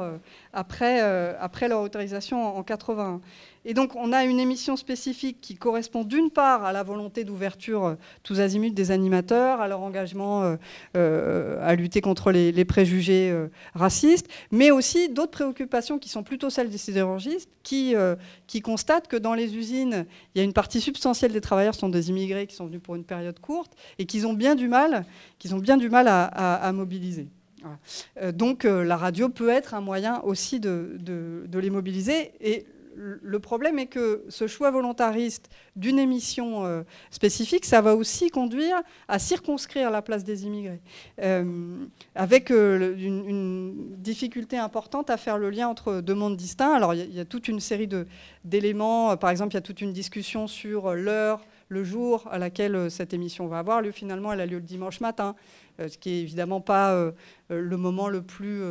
après, après leur autorisation en 81. Et donc, on a une émission spécifique qui correspond d'une part à la volonté d'ouverture euh, tous azimuts des animateurs, à leur engagement euh, euh, à lutter contre les, préjugés racistes, mais aussi d'autres préoccupations qui sont plutôt celles des sidérurgistes, qui, qui constatent que dans les usines, il y a une partie substantielle des travailleurs sont des immigrés qui sont venus pour une période courte et qu'ils ont bien du mal, qu'ils ont bien du mal à, mobiliser. donc, la radio peut être un moyen aussi de, de, de les mobiliser. Et le problème est que ce choix volontariste d'une émission euh, spécifique, ça va aussi conduire à circonscrire la place des immigrés, euh, avec euh, une, difficulté importante à faire le lien entre deux mondes distincts. Alors il y, a toute une série d'éléments, par exemple il y a toute une discussion sur l'heure, le jour à laquelle cette émission va avoir lieu. Finalement, elle a lieu le dimanche matin. Euh, ce qui est évidemment pas euh, euh, le moment le plus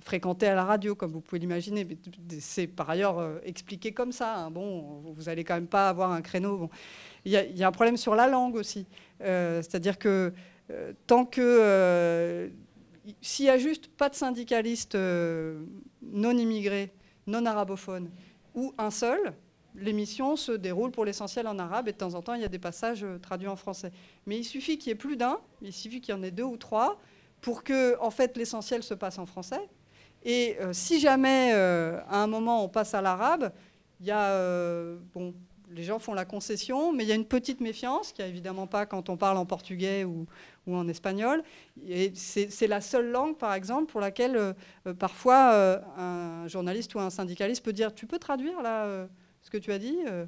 fréquenté à la radio, comme vous pouvez l'imaginer. C'est par ailleurs expliqué comme ça. Hein. Bon, vous n'allez quand même pas avoir un créneau. Il, y a, un problème sur la langue aussi. C'est-à-dire que tant que... S'il n'y a juste pas de syndicalistes non immigrés, non arabophones, ou un seul, l'émission se déroule pour l'essentiel en arabe et de temps en temps, il y a des passages euh, traduits en français. Mais il suffit qu'il y ait plus d'un, il suffit qu'il y en ait deux ou trois pour que en fait, l'essentiel se passe en français. Et euh, si jamais, euh, à un moment, on passe à l'arabe, il y a... bon, les gens font la concession, mais il y a une petite méfiance, qu'il n'y a évidemment pas quand on parle en portugais ou, ou en espagnol. Et c'est la seule langue, par exemple, pour laquelle parfois un journaliste ou un syndicaliste peut dire Tu peux traduire là ce que tu as dit. Euh.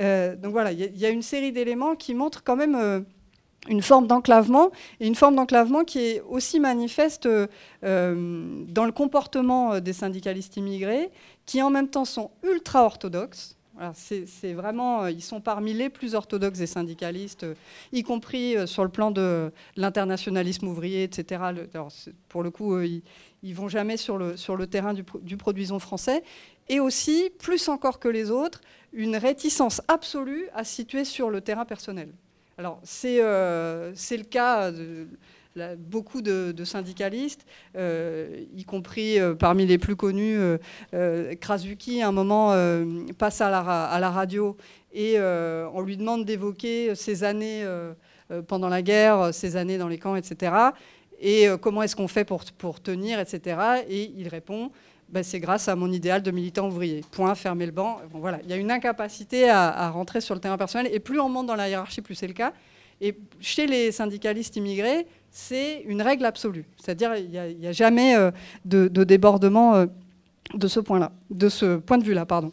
Euh, donc voilà, il y, a une série d'éléments qui montrent quand même euh, une forme d'enclavement, et une forme d'enclavement qui est aussi manifeste dans le comportement des syndicalistes immigrés, qui en même temps sont ultra orthodoxes. c'est vraiment, ils sont parmi les plus orthodoxes des syndicalistes, y compris sur le plan de l'internationalisme ouvrier, etc. pour le coup, ils, ils vont jamais sur le, sur le terrain du, du produisons français et aussi, plus encore que les autres, une réticence absolue à situer sur le terrain personnel. Alors, c'est euh, le cas de beaucoup de, syndicalistes, y compris parmi les plus connus, Krasuki, à un moment passe à la, à la radio et on lui demande d'évoquer ses années pendant la guerre, ses années dans les camps, etc. Et comment est-ce qu'on fait pour, pour tenir, etc. Et il répond ben, c'est grâce à mon idéal de militant ouvrier. Point, fermer le banc. voilà. Il y a une incapacité à, rentrer sur le terrain personnel. Et plus on monte dans la hiérarchie, plus c'est le cas. Et chez les syndicalistes immigrés, c'est une règle absolue. C'est-à-dire il n'y a, jamais euh, de, débordement euh, de ce point-là, de ce point de vue-là, pardon.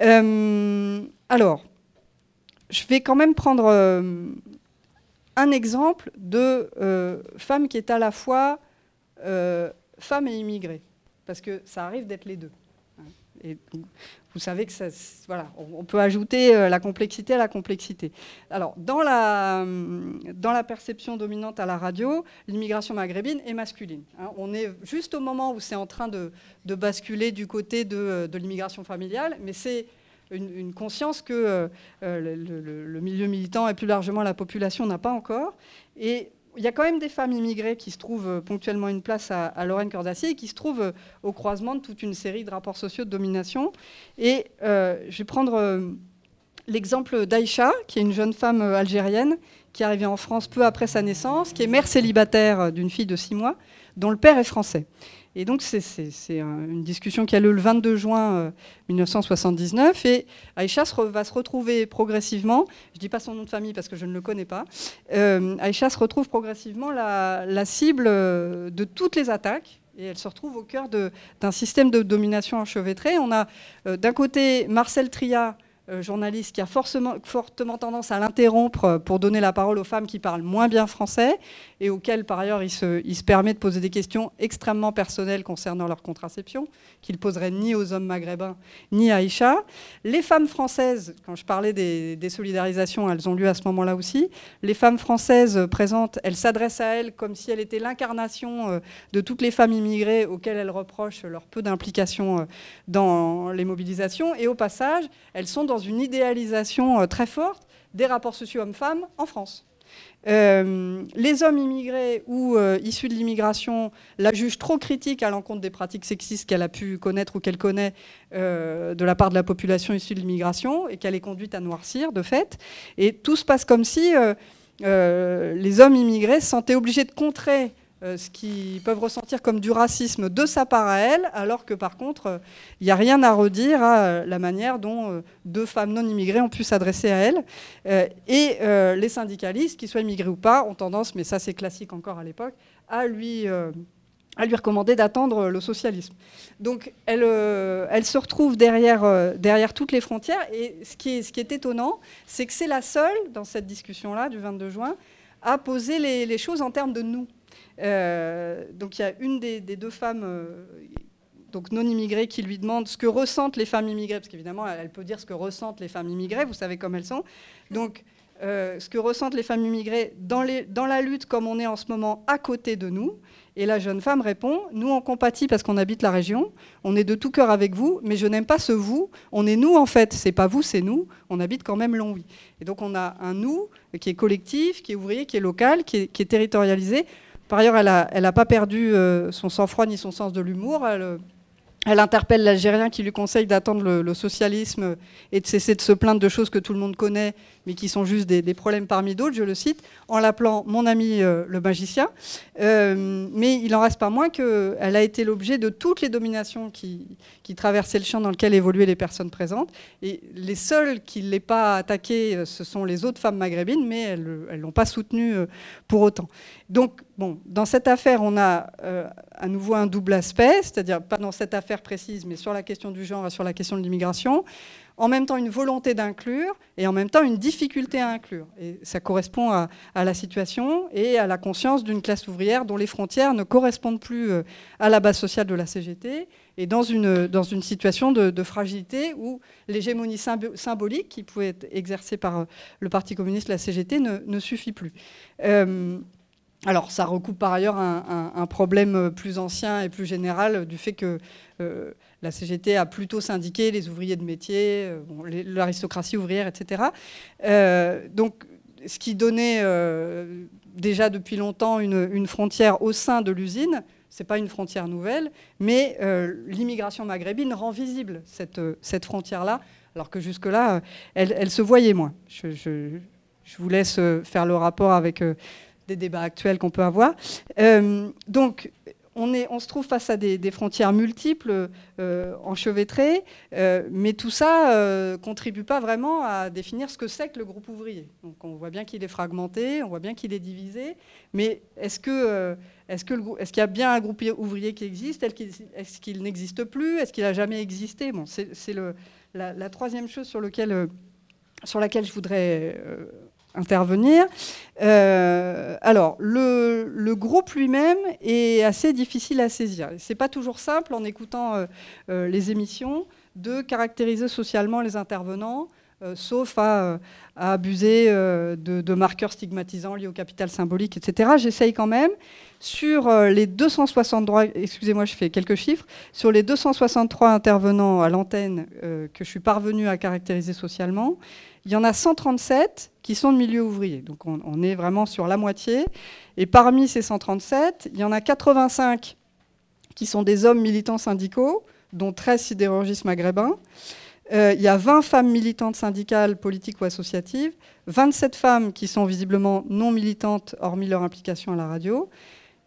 Euh, alors, je vais quand même prendre un exemple de femme qui est à la fois femme et immigrée parce que ça arrive d'être les deux. Et vous savez que ça, voilà, on peut ajouter euh, la complexité à la complexité. Alors, dans la, dans la perception dominante à la radio, l'immigration maghrébine est masculine. Hein. On est juste au moment où c'est en train de, basculer du côté de, l'immigration familiale, mais c'est une, conscience que euh, le, le, milieu militant et plus largement la population n'a pas encore. Et il y a quand même des femmes immigrées qui se trouvent euh, ponctuellement une place à, Lorraine Cordacier et qui se trouvent euh, au croisement de toute une série de rapports sociaux de domination. Et euh, je vais prendre l'exemple d'Aïcha, qui est une jeune femme algérienne qui est arrivée en France peu après sa naissance, qui est mère célibataire d'une fille de six mois, dont le père est français. Et donc, c'est une discussion qui a lieu le 22 juin 1979. Euh, et Aïcha va se retrouver progressivement, je ne dis pas son nom de famille parce que je ne le connais pas, euh, Aïcha se retrouve progressivement la, cible euh, de toutes les attaques. Et elle se retrouve au cœur d'un système de domination enchevêtré. On a d'un côté Marcel Tria, journaliste qui a fortement, tendance à l'interrompre euh, pour donner la parole aux femmes qui parlent moins bien français et auxquelles, par ailleurs, il se, permet de poser des questions extrêmement personnelles concernant leur contraception, qu'il poserait ni aux hommes maghrébins ni à Aïcha. Les femmes françaises, quand je parlais des, des solidarisations, elles ont lieu à ce moment-là aussi. Les femmes françaises présentes, elles s'adressent à elles comme si elles étaient l'incarnation euh, de toutes les femmes immigrées auxquelles elles reprochent leur peu d'implication dans les mobilisations. Et au passage, elles sont dans une idéalisation euh, très forte des rapports sociaux hommes-femmes en France. Euh, les hommes immigrés ou euh, issus de l'immigration la jugent trop critique à l'encontre des pratiques sexistes qu'elle a pu connaître ou qu'elle connaît de la part de la population issue de l'immigration et qu'elle est conduite à noircir de fait. Et tout se passe comme si les hommes immigrés se sentaient obligés de contrer ce qu'ils peuvent ressentir comme du racisme de sa part à elle, alors que par contre, il n'y a rien à redire à euh, la manière dont euh, deux femmes non immigrées ont pu s'adresser à elle. et les syndicalistes, qu'ils soient immigrés ou pas, ont tendance, mais ça c'est classique encore à l'époque, à lui à lui recommander d'attendre le socialisme. Donc elle, elle se retrouve derrière, derrière toutes les frontières. Et ce qui est, ce qui est étonnant, c'est que c'est la seule, dans cette discussion-là du 22 juin, à poser les choses en termes de nous. Euh, donc il y a une des, deux femmes euh, donc non immigrées qui lui demande ce que ressentent les femmes immigrées, parce qu'évidemment, elle peut dire ce que ressentent les femmes immigrées, vous savez comme elles sont. Donc, euh, ce que ressentent les femmes immigrées dans, la lutte comme on est en ce moment à côté de nous. Et la jeune femme répond, nous on compatit parce qu'on habite la région, on est de tout cœur avec vous, mais je n'aime pas ce vous, on est nous en fait, c'est pas vous, c'est nous, on habite quand même Longwy. Et donc on a un nous qui est collectif, qui est ouvrier, qui est local, qui est territorialisé. Par ailleurs, elle n'a pas perdu euh, son sang-froid ni son sens de l'humour. Elle, elle interpelle l'Algérien qui lui conseille d'attendre le, socialisme et de cesser de se plaindre de choses que tout le monde connaît, mais qui sont juste des, problèmes parmi d'autres, je le cite, en l'appelant mon ami euh, le magicien. Euh, mais il n'en reste pas moins qu'elle a été l'objet de toutes les dominations qui, traversaient le champ dans lequel évoluaient les personnes présentes. Et les seules qui ne l'aient pas attaquée, euh, ce sont les autres femmes maghrébines, mais elles ne l'ont pas soutenue pour autant. Donc, bon, dans cette affaire, on a à nouveau un double aspect, c'est-à-dire pas dans cette affaire précise, mais sur la question du genre et sur la question de l'immigration en même temps une volonté d'inclure et en même temps une difficulté à inclure. Et ça correspond à, la situation et à la conscience d'une classe ouvrière dont les frontières ne correspondent plus euh, à la base sociale de la CGT et dans une, dans une situation de, fragilité où l'hégémonie symbolique qui pouvait être exercée par euh, le Parti communiste, la CGT, ne, suffit plus. Euh, alors, ça recoupe par ailleurs un, problème plus ancien et plus général du fait que la CGT a plutôt syndiqué les ouvriers de métier, euh, l'aristocratie ouvrière, etc. Euh, donc, ce qui donnait euh, déjà depuis longtemps une, frontière au sein de l'usine. Ce n'est pas une frontière nouvelle, mais l'immigration maghrébine rend visible cette, cette frontière-là, alors que jusque-là, elle, se voyait moins. Je, vous laisse faire le rapport avec des débats actuels qu'on peut avoir. donc, on, se trouve face à des, frontières multiples, euh, enchevêtrées, euh, mais tout ça ne euh, contribue pas vraiment à définir ce que c'est que le groupe ouvrier. Donc on voit bien qu'il est fragmenté, on voit bien qu'il est divisé, mais est-ce qu'il y a bien un groupe ouvrier qui existe? Est-ce qu'il n'existe plus? Est-ce qu'il n'a jamais existé? Bon, C'est la, troisième chose sur laquelle je voudrais intervenir. Euh, alors, le, groupe lui-même est assez difficile à saisir. C'est pas toujours simple en écoutant euh, euh, les émissions de caractériser socialement les intervenants, sauf à, abuser de, marqueurs stigmatisants liés au capital symbolique, etc. J'essaye quand même. Sur les 263, excusez-moi, je fais quelques chiffres, sur les 263 intervenants à l'antenne que je suis parvenu à caractériser socialement, il y en a 137 qui sont de milieu ouvrier. Donc on, est vraiment sur la moitié. Et parmi ces 137, il y en a 85 qui sont des hommes militants syndicaux, dont 13 sidérurgistes maghrébins. Euh, il y a 20 femmes militantes syndicales, politiques ou associatives, 27 femmes qui sont visiblement non militantes, hormis leur implication à la radio,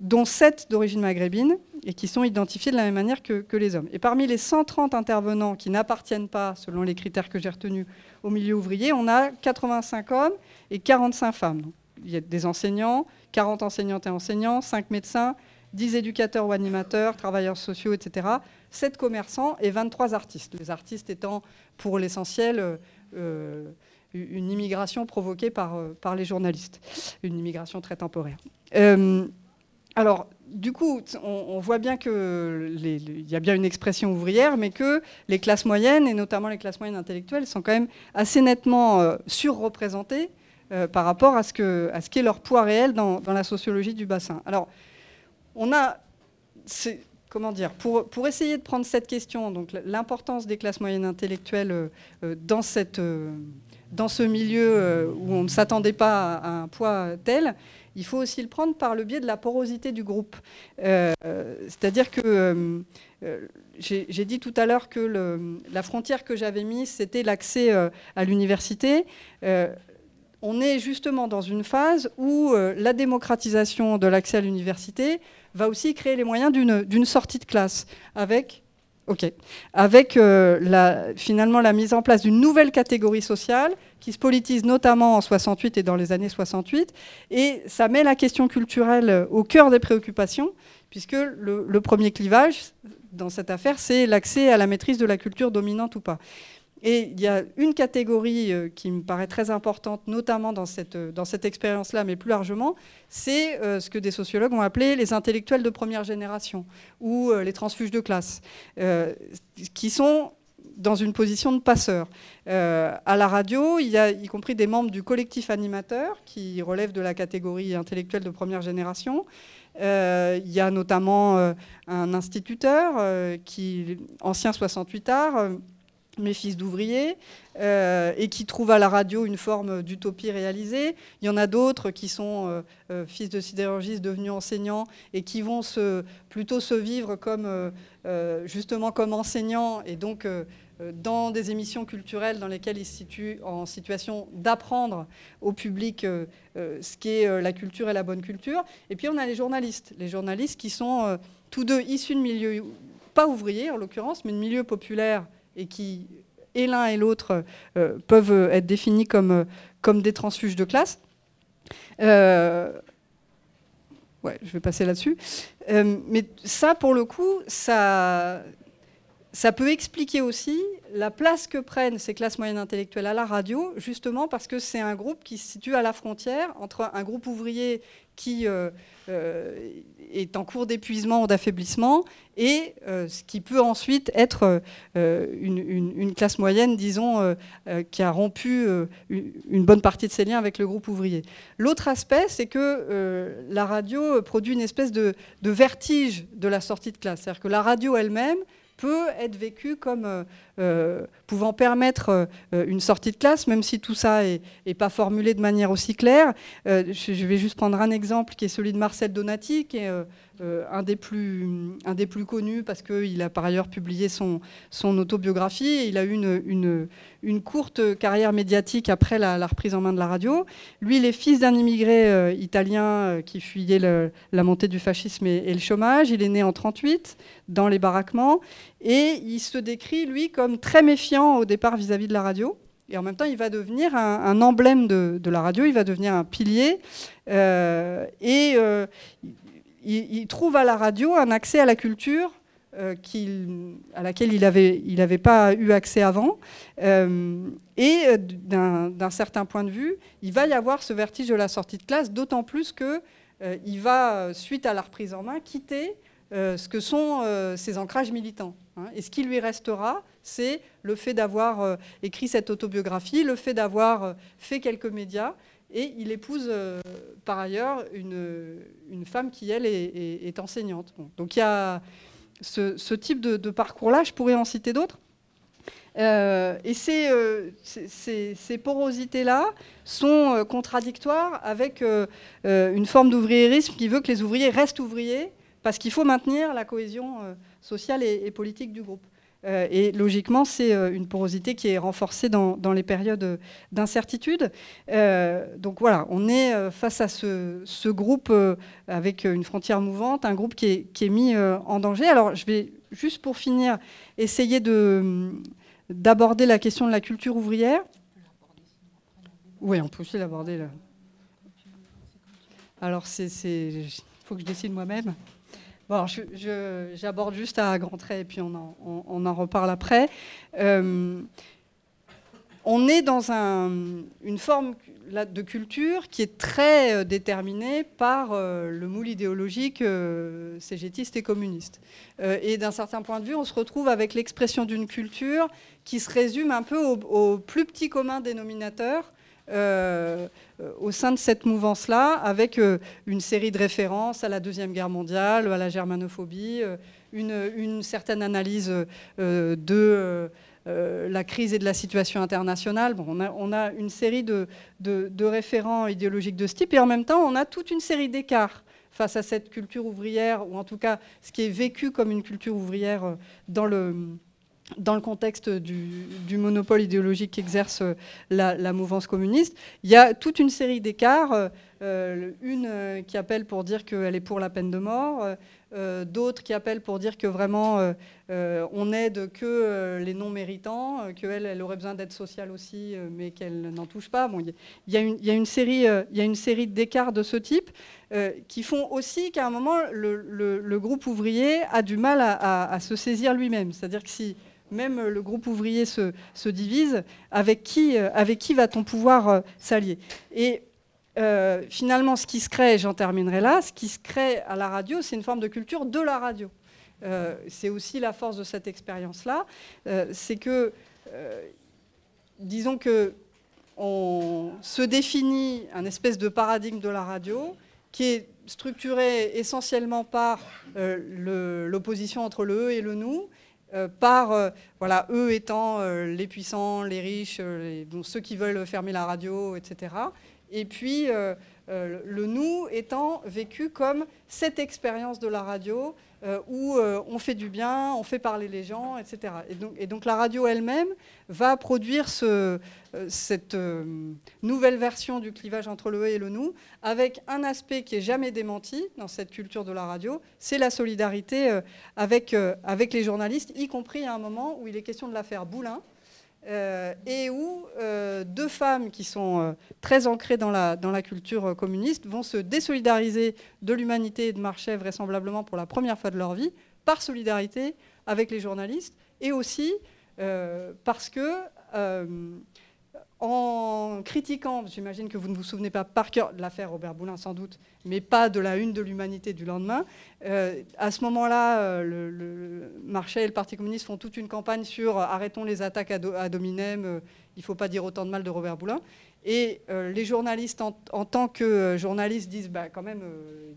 dont 7 d'origine maghrébine, et qui sont identifiés de la même manière que, les hommes. Et parmi les 130 intervenants qui n'appartiennent pas, selon les critères que j'ai retenus, au milieu ouvrier, on a 85 hommes et 45 femmes. il y a des enseignants, 40 enseignantes et enseignants, 5 médecins, 10 éducateurs ou animateurs, travailleurs sociaux, etc., 7 commerçants et 23 artistes. Les artistes étant pour l'essentiel euh, une immigration provoquée par, euh, par les journalistes, une immigration très temporaire. Euh, alors, du coup, on, voit bien qu'il y a bien une expression ouvrière, mais que les classes moyennes, et notamment les classes moyennes intellectuelles, sont quand même assez nettement euh, surreprésentées euh, par rapport à ce qu'est leur poids réel dans, la sociologie du bassin. Alors, on a, comment dire, pour, essayer de prendre cette question, donc l'importance des classes moyennes intellectuelles euh, dans, dans ce milieu où on ne s'attendait pas à un poids tel, il faut aussi le prendre par le biais de la porosité du groupe. Euh, c'est-à-dire que euh, euh, j'ai dit tout à l'heure que la frontière que j'avais mise, c'était l'accès à l'université. on est justement dans une phase où la démocratisation de l'accès à l'université va aussi créer les moyens d'une sortie de classe avec Ok. Avec la, finalement la mise en place d'une nouvelle catégorie sociale qui se politise notamment en 68 et dans les années 68. Et ça met la question culturelle au cœur des préoccupations, puisque le, premier clivage dans cette affaire, c'est l'accès à la maîtrise de la culture dominante ou pas. Et il y a une catégorie euh, qui me paraît très importante, notamment dans cette, dans cette expérience-là, mais plus largement, c'est euh, ce que des sociologues ont appelé les intellectuels de première génération, ou euh, les transfuges de classe, qui sont dans une position de passeur. Euh, à la radio, il y a y compris des membres du collectif animateur qui relèvent de la catégorie intellectuelle de première génération. Euh, il y a notamment euh, un instituteur, qui, ancien 68 art, mes fils d'ouvriers, et qui trouve à la radio une forme d'utopie réalisée. Il y en a d'autres qui sont fils de sidérurgistes devenus enseignants et qui vont plutôt se vivre comme, justement comme enseignants et donc euh, dans des émissions culturelles dans lesquelles ils se situent en situation d'apprendre au public euh, euh, ce qu'est la culture et la bonne culture. Et puis on a les journalistes, les journalistes qui sont tous deux issus de milieux, pas ouvriers en l'occurrence, mais de milieux populaires et qui, et l'un et l'autre, peuvent être définis comme, comme des transfuges de classe. ouais, je vais passer là-dessus. mais ça, pour le coup, ça, ça peut expliquer aussi la place que prennent ces classes moyennes intellectuelles à la radio, justement parce que c'est un groupe qui se situe à la frontière entre un groupe ouvrier qui euh, euh, est en cours d'épuisement ou d'affaiblissement et euh, ce qui peut ensuite être une, classe moyenne, disons, qui a rompu une bonne partie de ses liens avec le groupe ouvrier. L'autre aspect, c'est que la radio produit une espèce de, vertige de la sortie de classe. C'est-à-dire que la radio elle-même peut être vécu comme euh, pouvant permettre une sortie de classe, même si tout ça n'est pas formulé de manière aussi claire. je vais juste prendre un exemple qui est celui de Marcel Donati, qui est euh, un, des plus, un des plus connus parce qu'il a par ailleurs publié son, son autobiographie. Et il a eu une, une, courte carrière médiatique après la, reprise en main de la radio. Lui, il est fils d'un immigré euh, italien euh, qui fuyait la montée du fascisme et, le chômage. Il est né en 38 dans les baraquements et il se décrit, lui, comme très méfiant au départ vis-à-vis de la radio. Et en même temps, il va devenir un, emblème de, la radio, il va devenir un pilier. et il, trouve à la radio un accès à la culture euh, à laquelle il n'avait il avait pas eu accès avant. Euh, et euh, d'un certain point de vue, il va y avoir ce vertige de la sortie de classe, d'autant plus qu'il va, suite à la reprise en main, quitter ce que sont ses ancrages militants. Hein. Et ce qui lui restera, c'est le fait d'avoir écrit cette autobiographie, le fait d'avoir fait quelques médias, et il épouse euh, par ailleurs une, une, femme qui, elle, est, enseignante. Donc il y a ce, type de, parcours-là, je pourrais en citer d'autres. Euh, et ces, euh, ces, porosités-là sont contradictoires avec une forme d'ouvriérisme qui veut que les ouvriers restent ouvriers parce qu'il faut maintenir la cohésion sociale et politique du groupe. Euh, et logiquement, c'est euh, une porosité qui est renforcée dans, les périodes d'incertitude. Euh, donc voilà, on est face à ce, groupe avec une frontière mouvante, un groupe qui est, mis en danger. Alors je vais juste pour finir essayer d'aborder la question de la culture ouvrière. Oui, on peut aussi l'aborder là. Alors, il faut que je décide moi-même. Bon, j'aborde juste à grands traits et puis on en, reparle après. Euh, on est dans une forme de culture qui est très euh, déterminée par euh, le moule idéologique cégétiste et communiste. et d'un certain point de vue, on se retrouve avec l'expression d'une culture qui se résume un peu au plus petit commun dénominateur euh, au sein de cette mouvance-là, avec euh, une série de références à la Deuxième Guerre mondiale, à la germanophobie, euh, une, certaine analyse de la crise et de la situation internationale. Bon, on, a, une série de, de, référents idéologiques de ce type, et en même temps, on a toute une série d'écarts face à cette culture ouvrière, ou en tout cas ce qui est vécu comme une culture ouvrière dans le dans le contexte du, monopole idéologique qu'exerce euh, la, mouvance communiste, il y a toute une série d'écarts. Euh, euh, une qui appelle pour dire qu'elle est pour la peine de mort, d'autres qui appellent pour dire que vraiment on aide que les non méritants, qu'elle elle aurait besoin d'aide sociale aussi, mais qu'elle n'en touche pas. Bon, il y, il y a une série d'écarts de ce type qui font aussi qu'à un moment le, groupe ouvrier a du mal à, à se saisir lui-même. C'est-à-dire que si même le groupe ouvrier se, divise, avec qui, euh, avec qui va-t-on pouvoir euh, s'allier? Et euh, finalement, ce qui se crée, j'en terminerai là, ce qui se crée à la radio, c'est une forme de culture de la radio. c'est aussi la force de cette expérience-là, c'est que, disons que on se définit un espèce de paradigme de la radio qui est structuré essentiellement par l'opposition entre le eux et le nous, euh, par euh, voilà, eux étant euh, les puissants, les riches, ceux qui veulent fermer la radio, etc. Et puis le nous étant vécu comme cette expérience de la radio euh, où euh, on fait du bien, on fait parler les gens, etc. Et donc, la radio elle-même va produire euh, cette nouvelle version du clivage entre le et le nous, avec un aspect qui est jamais démenti dans cette culture de la radio, c'est la solidarité avec, avec les journalistes, y compris à un moment où il est question de l'affaire Boulin, euh, et où euh, deux femmes qui sont euh, très ancrées dans la, dans la culture communiste vont se désolidariser de l'humanité et de Marchais vraisemblablement pour la première fois de leur vie, par solidarité avec les journalistes, et aussi parce que en critiquant, j'imagine que vous ne vous souvenez pas par cœur de l'affaire Robert Boulin sans doute, mais pas de la une de l'humanité du lendemain, euh, à ce moment-là, euh, le, Marché et le Parti communiste font toute une campagne sur euh, arrêtons les attaques à, Dominem, il ne faut pas dire autant de mal de Robert Boulin. Et les journalistes, en, tant que journalistes, disent bah, quand même,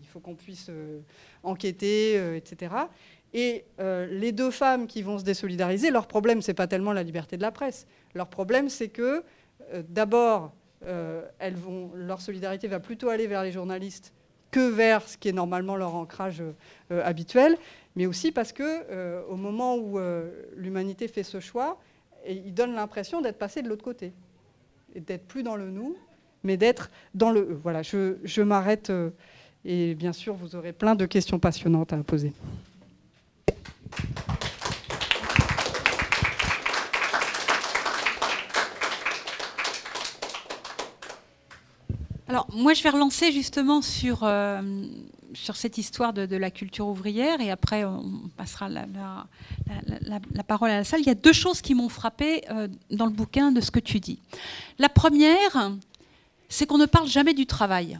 il faut qu'on puisse enquêter, etc. Et les deux femmes qui vont se désolidariser, leur problème, c'est pas tellement la liberté de la presse. Leur problème, c'est que d'abord, elles vont, leur solidarité va plutôt aller vers les journalistes que vers ce qui est normalement leur ancrage euh, habituel, mais aussi parce que euh, au moment où euh, l'humanité fait ce choix, il donne l'impression d'être passé de l'autre côté, et d'être plus dans le nous, mais d'être dans le eux. Voilà, je, je m'arrête et bien sûr vous aurez plein de questions passionnantes à poser. Alors, moi, je vais relancer justement sur, euh, cette histoire de, la culture ouvrière et après, on passera la, la, parole à la salle. Il y a deux choses qui m'ont frappé euh, dans le bouquin de ce que tu dis. La première, c'est qu'on ne parle jamais du travail.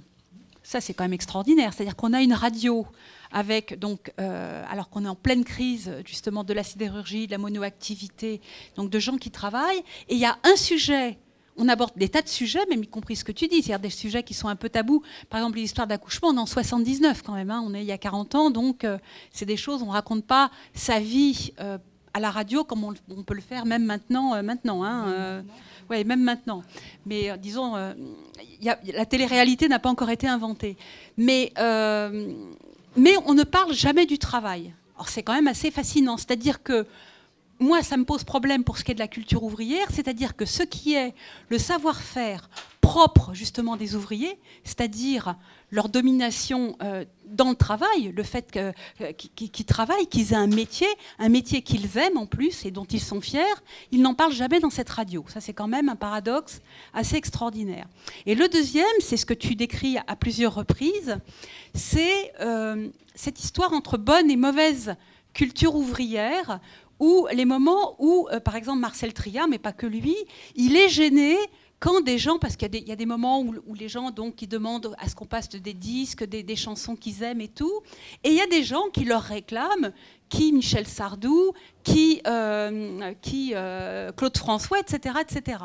Ça, c'est quand même extraordinaire. C'est-à-dire qu'on a une radio avec, donc, euh, alors qu'on est en pleine crise justement de la sidérurgie, de la monoactivité, donc de gens qui travaillent, et il y a un sujet on aborde des tas de sujets, même y compris ce que tu dis, c'est-à-dire des sujets qui sont un peu tabous. Par exemple, l'histoire d'accouchement, on est en 79 quand même, hein. on est il y a 40 ans, donc euh, c'est des choses, on ne raconte pas sa vie euh, à la radio comme on, peut le faire même maintenant. Euh, maintenant hein, ouais, même maintenant. Mais disons, la télé-réalité n'a pas encore été inventée. Mais, mais on ne parle jamais du travail. Alors c'est quand même assez fascinant, c'est-à-dire que moi, ça me pose problème pour ce qui est de la culture ouvrière, c'est-à-dire que ce qui est le savoir-faire propre justement des ouvriers, c'est-à-dire leur domination euh, dans le travail, le fait euh, qu'ils travaillent, qu'ils aient un métier, un métier qu'ils aiment en plus et dont ils sont fiers, ils n'en parlent jamais dans cette radio. Ça, c'est quand même un paradoxe assez extraordinaire. Et le deuxième, c'est ce que tu décris à plusieurs reprises, c'est euh, cette histoire entre bonne et mauvaise culture ouvrière ou les moments où, euh, par exemple, Marcel Tria, mais pas que lui, il est gêné quand des gens, parce qu'il y, a des moments où, les gens donc qui demandent à ce qu'on passe des disques, des, chansons qu'ils aiment et tout, et il y a des gens qui leur réclament, qui Michel Sardou, qui, euh, qui euh, Claude François, etc., etc.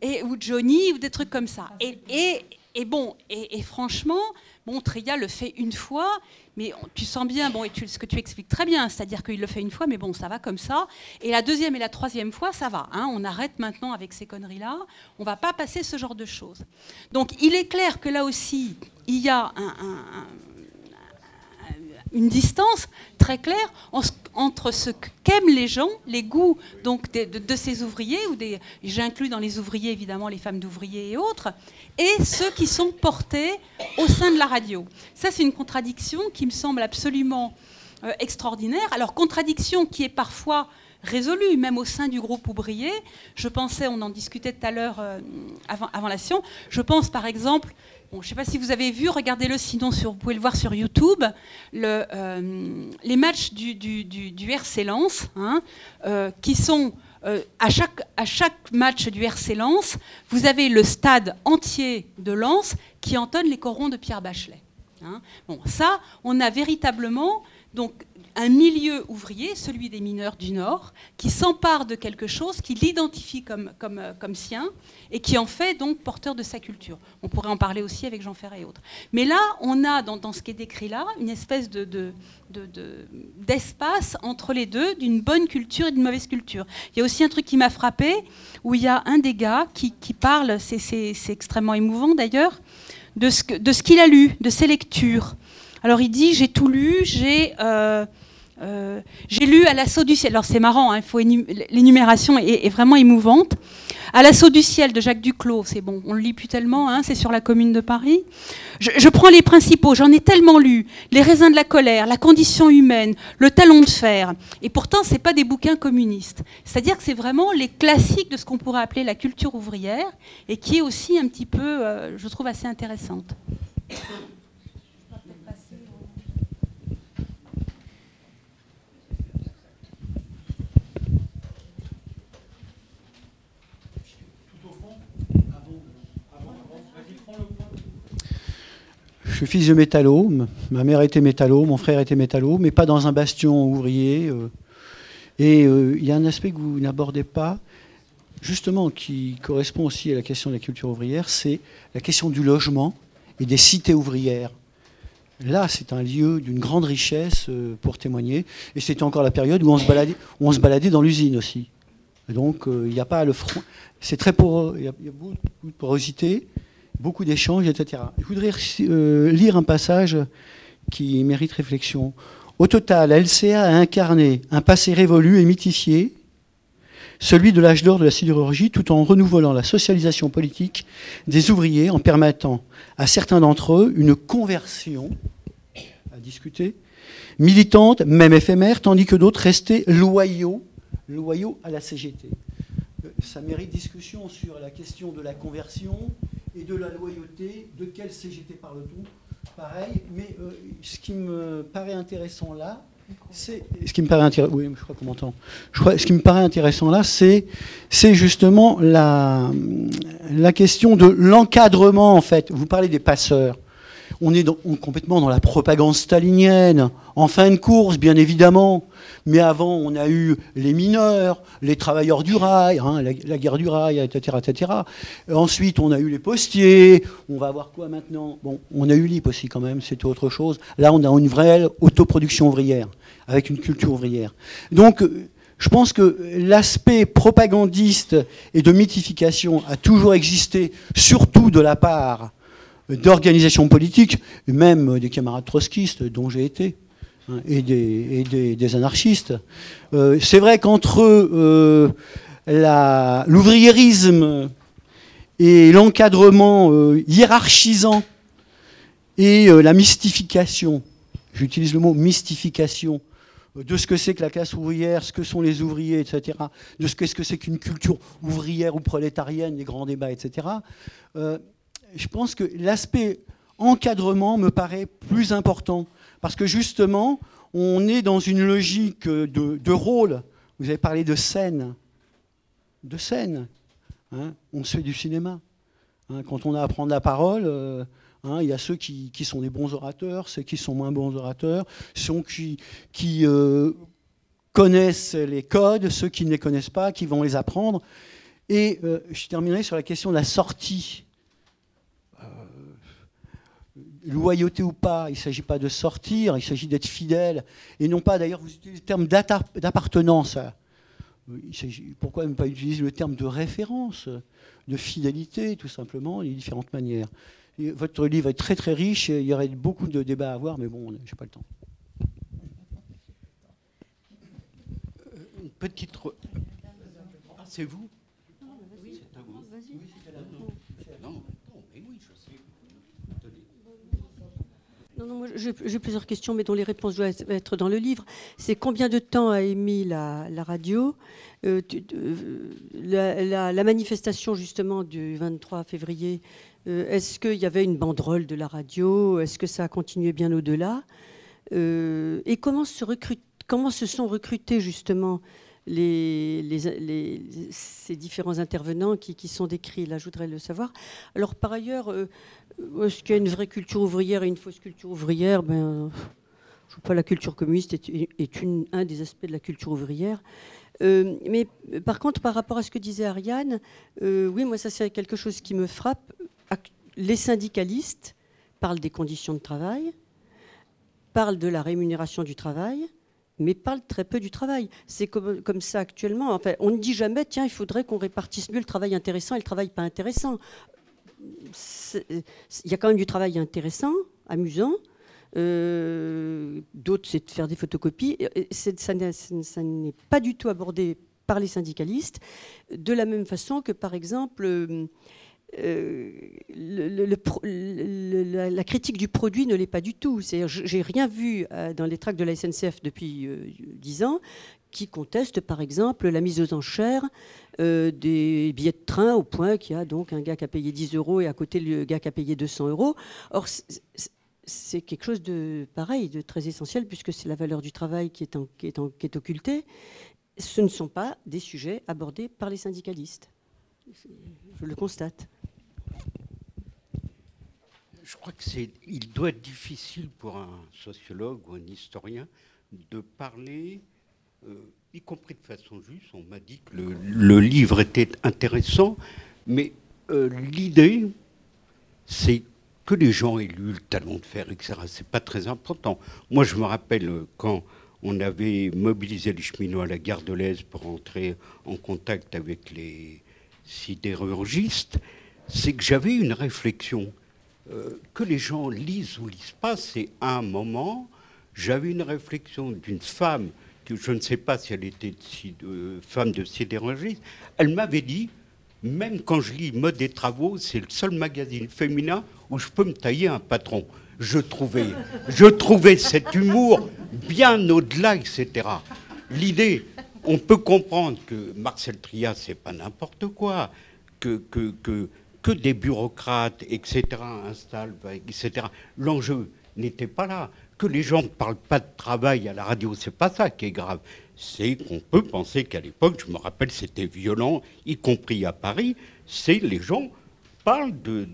Et, ou Johnny, ou des trucs comme ça. Et, bon, et, franchement, bon, Tria le fait une fois, mais tu sens bien, bon, ce que tu expliques très bien, c'est-à-dire qu'il le fait une fois, mais bon, ça va comme ça. Et la deuxième et la troisième fois, ça va. Hein, on arrête maintenant avec ces conneries-là. On va pas passer ce genre de choses. Donc, il est clair que là aussi, il y a un une distance très claire entre ce qu'aiment les gens, les goûts donc de, ces ouvriers, ou j'inclus dans les ouvriers évidemment les femmes d'ouvriers et autres, et ceux qui sont portés au sein de la radio. Ça, c'est une contradiction qui me semble absolument euh, extraordinaire. Alors, contradiction qui est parfois résolue, même au sein du groupe ouvrier. Je pensais, on en discutait tout à l'heure euh, avant, avant la session, je pense par exemple je ne sais pas si vous avez vu, regardez-le sinon, sur, vous pouvez le voir sur YouTube, euh, les matchs du, RC Lens, hein, euh, qui sont euh, à, chaque, à chaque match du RC Lens, vous avez le stade entier de Lens qui entonne les corons de Pierre Bachelet. Hein. Bon, ça, on a véritablement donc un milieu ouvrier, celui des mineurs du Nord, qui s'empare de quelque chose, qui l'identifie comme, comme, euh, comme, sien et qui en fait donc porteur de sa culture. On pourrait en parler aussi avec Jean Ferret et autres. Mais là, on a dans, ce qui est décrit là une espèce de, d'espace entre les deux, d'une bonne culture et d'une mauvaise culture. Il y a aussi un truc qui m'a frappé, où il y a un des gars qui, parle, c'est, extrêmement émouvant d'ailleurs, de ce, de ce qu'il a lu, de ses lectures. Alors il dit, j'ai tout lu, j'ai... Euh, euh, j'ai lu à l'assaut du ciel. Alors c'est marrant, hein, l'énumération est, vraiment émouvante. À l'assaut du ciel de Jacques Duclos, c'est bon, on le lit plus tellement, hein, c'est sur la commune de Paris. Je, prends les principaux, j'en ai tellement lu. Les raisins de la colère, la condition humaine, le talon de fer. Et pourtant, c'est pas des bouquins communistes. C'est-à-dire que c'est vraiment les classiques de ce qu'on pourrait appeler la culture ouvrière et qui est aussi un petit peu, euh, je trouve, assez intéressante. Suis fils de métallo. Ma mère était métallo, mon frère était métallo, mais pas dans un bastion ouvrier. Euh. Et euh, il y a un aspect que vous n'abordez pas. justement, qui correspond aussi à la question de la culture ouvrière, c'est la question du logement et des cités ouvrières. Là, c'est un lieu d'une grande richesse euh, pour témoigner. Et c'était encore la période où on se baladait, où on se baladait dans l'usine aussi. donc, il n'y a pas le front. C'est très poreux. Il y, a, beaucoup de porosité, beaucoup d'échanges, etc. Je voudrais euh, lire un passage qui mérite réflexion. Au total, LCA a incarné un passé révolu et mythifié, celui de l'âge d'or de la sidérurgie, tout en renouvelant la socialisation politique des ouvriers, en permettant à certains d'entre eux une conversion, à discuter, militante, même éphémère, tandis que d'autres restaient loyaux, loyaux à la CGT. Ça mérite discussion sur la question de la conversion et de la loyauté. De quelle CGT parle-t-on Pareil, mais euh, ce qui me paraît intéressant là, c'est ce qui me paraît intéressant. Là, c'est justement la question de l'encadrement en fait. Vous parlez des passeurs. On est complètement dans la propagande stalinienne, en fin de course, bien évidemment. Mais avant, on a eu les mineurs, les travailleurs du rail, hein, la, guerre du rail, etc., etc. Ensuite, on a eu les postiers. On va voir quoi maintenant? Bon, on a eu l'IP aussi quand même, c'était autre chose. Là, on a une vraie autoproduction ouvrière, avec une culture ouvrière. Donc, je pense que l'aspect propagandiste et de mythification a toujours existé, surtout de la part d'organisations politiques, même des camarades trotskistes dont j'ai été. Hein, et, des, anarchistes. Euh, c'est vrai qu'entre euh, l'ouvriérisme et l'encadrement euh, hiérarchisant et la mystification, j'utilise le mot mystification, de ce que c'est que la classe ouvrière, ce que sont les ouvriers, etc., de ce que c'est qu'une culture ouvrière ou prolétarienne, les grands débats, etc., je pense que l'aspect encadrement me paraît plus important parce que justement, on est dans une logique de, rôle. Vous avez parlé de scène. De scène. Hein. on se fait du cinéma. Hein. quand on a à prendre la parole, euh, hein, il y a ceux qui, sont des bons orateurs, ceux qui sont moins bons orateurs, ceux qui, euh, connaissent les codes, ceux qui ne les connaissent pas, qui vont les apprendre. Et euh, je terminerai sur la question de la sortie loyauté ou pas, il ne s'agit pas de sortir, il s'agit d'être fidèle. Et non pas, d'ailleurs, vous utilisez le terme d'appartenance. Pourquoi ne pas utiliser le terme de référence, de fidélité, tout simplement, les différentes manières Votre livre est très très riche, il y aurait beaucoup de débats à avoir, mais bon, je n'ai pas le temps. Une petite... Ah, c'est vous? J'ai plusieurs questions, mais dont les réponses doivent être dans le livre. C'est combien de temps a émis la, radio euh, la, manifestation justement du 23 février, euh, est-ce qu'il y avait une banderole de la radio? Est-ce que ça a continué bien au-delà? Euh, Et comment se sont recrutés justement les, ces différents intervenants qui, sont décrits. Là, je voudrais le savoir. Alors, par ailleurs, euh, est-ce qu'il y a une vraie culture ouvrière et une fausse culture ouvrière? Ben, Je pas, la culture communiste est, un des aspects de la culture ouvrière. Euh, mais par contre, par rapport à ce que disait Ariane, euh, oui, moi, ça, c'est quelque chose qui me frappe. Les syndicalistes parlent des conditions de travail, parlent de la rémunération du travail, mais parle très peu du travail. C'est comme, ça actuellement. Enfin, on ne dit jamais, tiens, il faudrait qu'on répartisse mieux le travail intéressant et le travail pas intéressant. Il y a quand même du travail intéressant, amusant. Euh, d'autres, c'est de faire des photocopies. Ça, ça n'est pas du tout abordé par les syndicalistes, de la même façon que, par exemple, euh, euh, la, critique du produit ne l'est pas du tout. J'ai rien vu euh, dans les tracts de la SNCF depuis euh, dix ans qui conteste, par exemple, la mise aux enchères des billets de train au point qu'il y a donc un gars qui a payé 10 euros et à côté le gars qui a payé 200 euros. Or, c'est quelque chose de pareil, de très essentiel, puisque c'est la valeur du travail qui est occultée. Ce ne sont pas des sujets abordés par les syndicalistes. Je le constate je crois que c'est, il doit être difficile pour un sociologue ou un historien de parler y compris de façon juste, on m'a dit que le, livre était intéressant, mais l'idée, c'est que les gens aient lu le talon de fer, etc. C'est pas très important. Moi, je me rappelle quand on avait mobilisé les cheminots à la gare de l'Est pour entrer en contact avec les sidérurgistes, c'est que j'avais une réflexion. Euh, que les gens lisent ou lisent pas, c'est un moment. J'avais une réflexion d'une femme, que je ne sais pas si elle était femme de sidérurgiste, elle m'avait dit, même quand je lis Mode des travaux, c'est le seul magazine féminin où je peux me tailler un patron. Je trouvais, je trouvais cet humour bien au-delà, etc. L'idée, on peut comprendre que Marcel Trias, c'est pas n'importe quoi, que, que, que, que, des bureaucrates, etc., installent, etc. L'enjeu n'était pas là. Que les gens ne parlent pas de travail à la radio, c'est pas ça qui est grave. C'est qu'on peut penser qu'à l'époque, je me rappelle, c'était violent, y compris à Paris, c'est les gens parlent de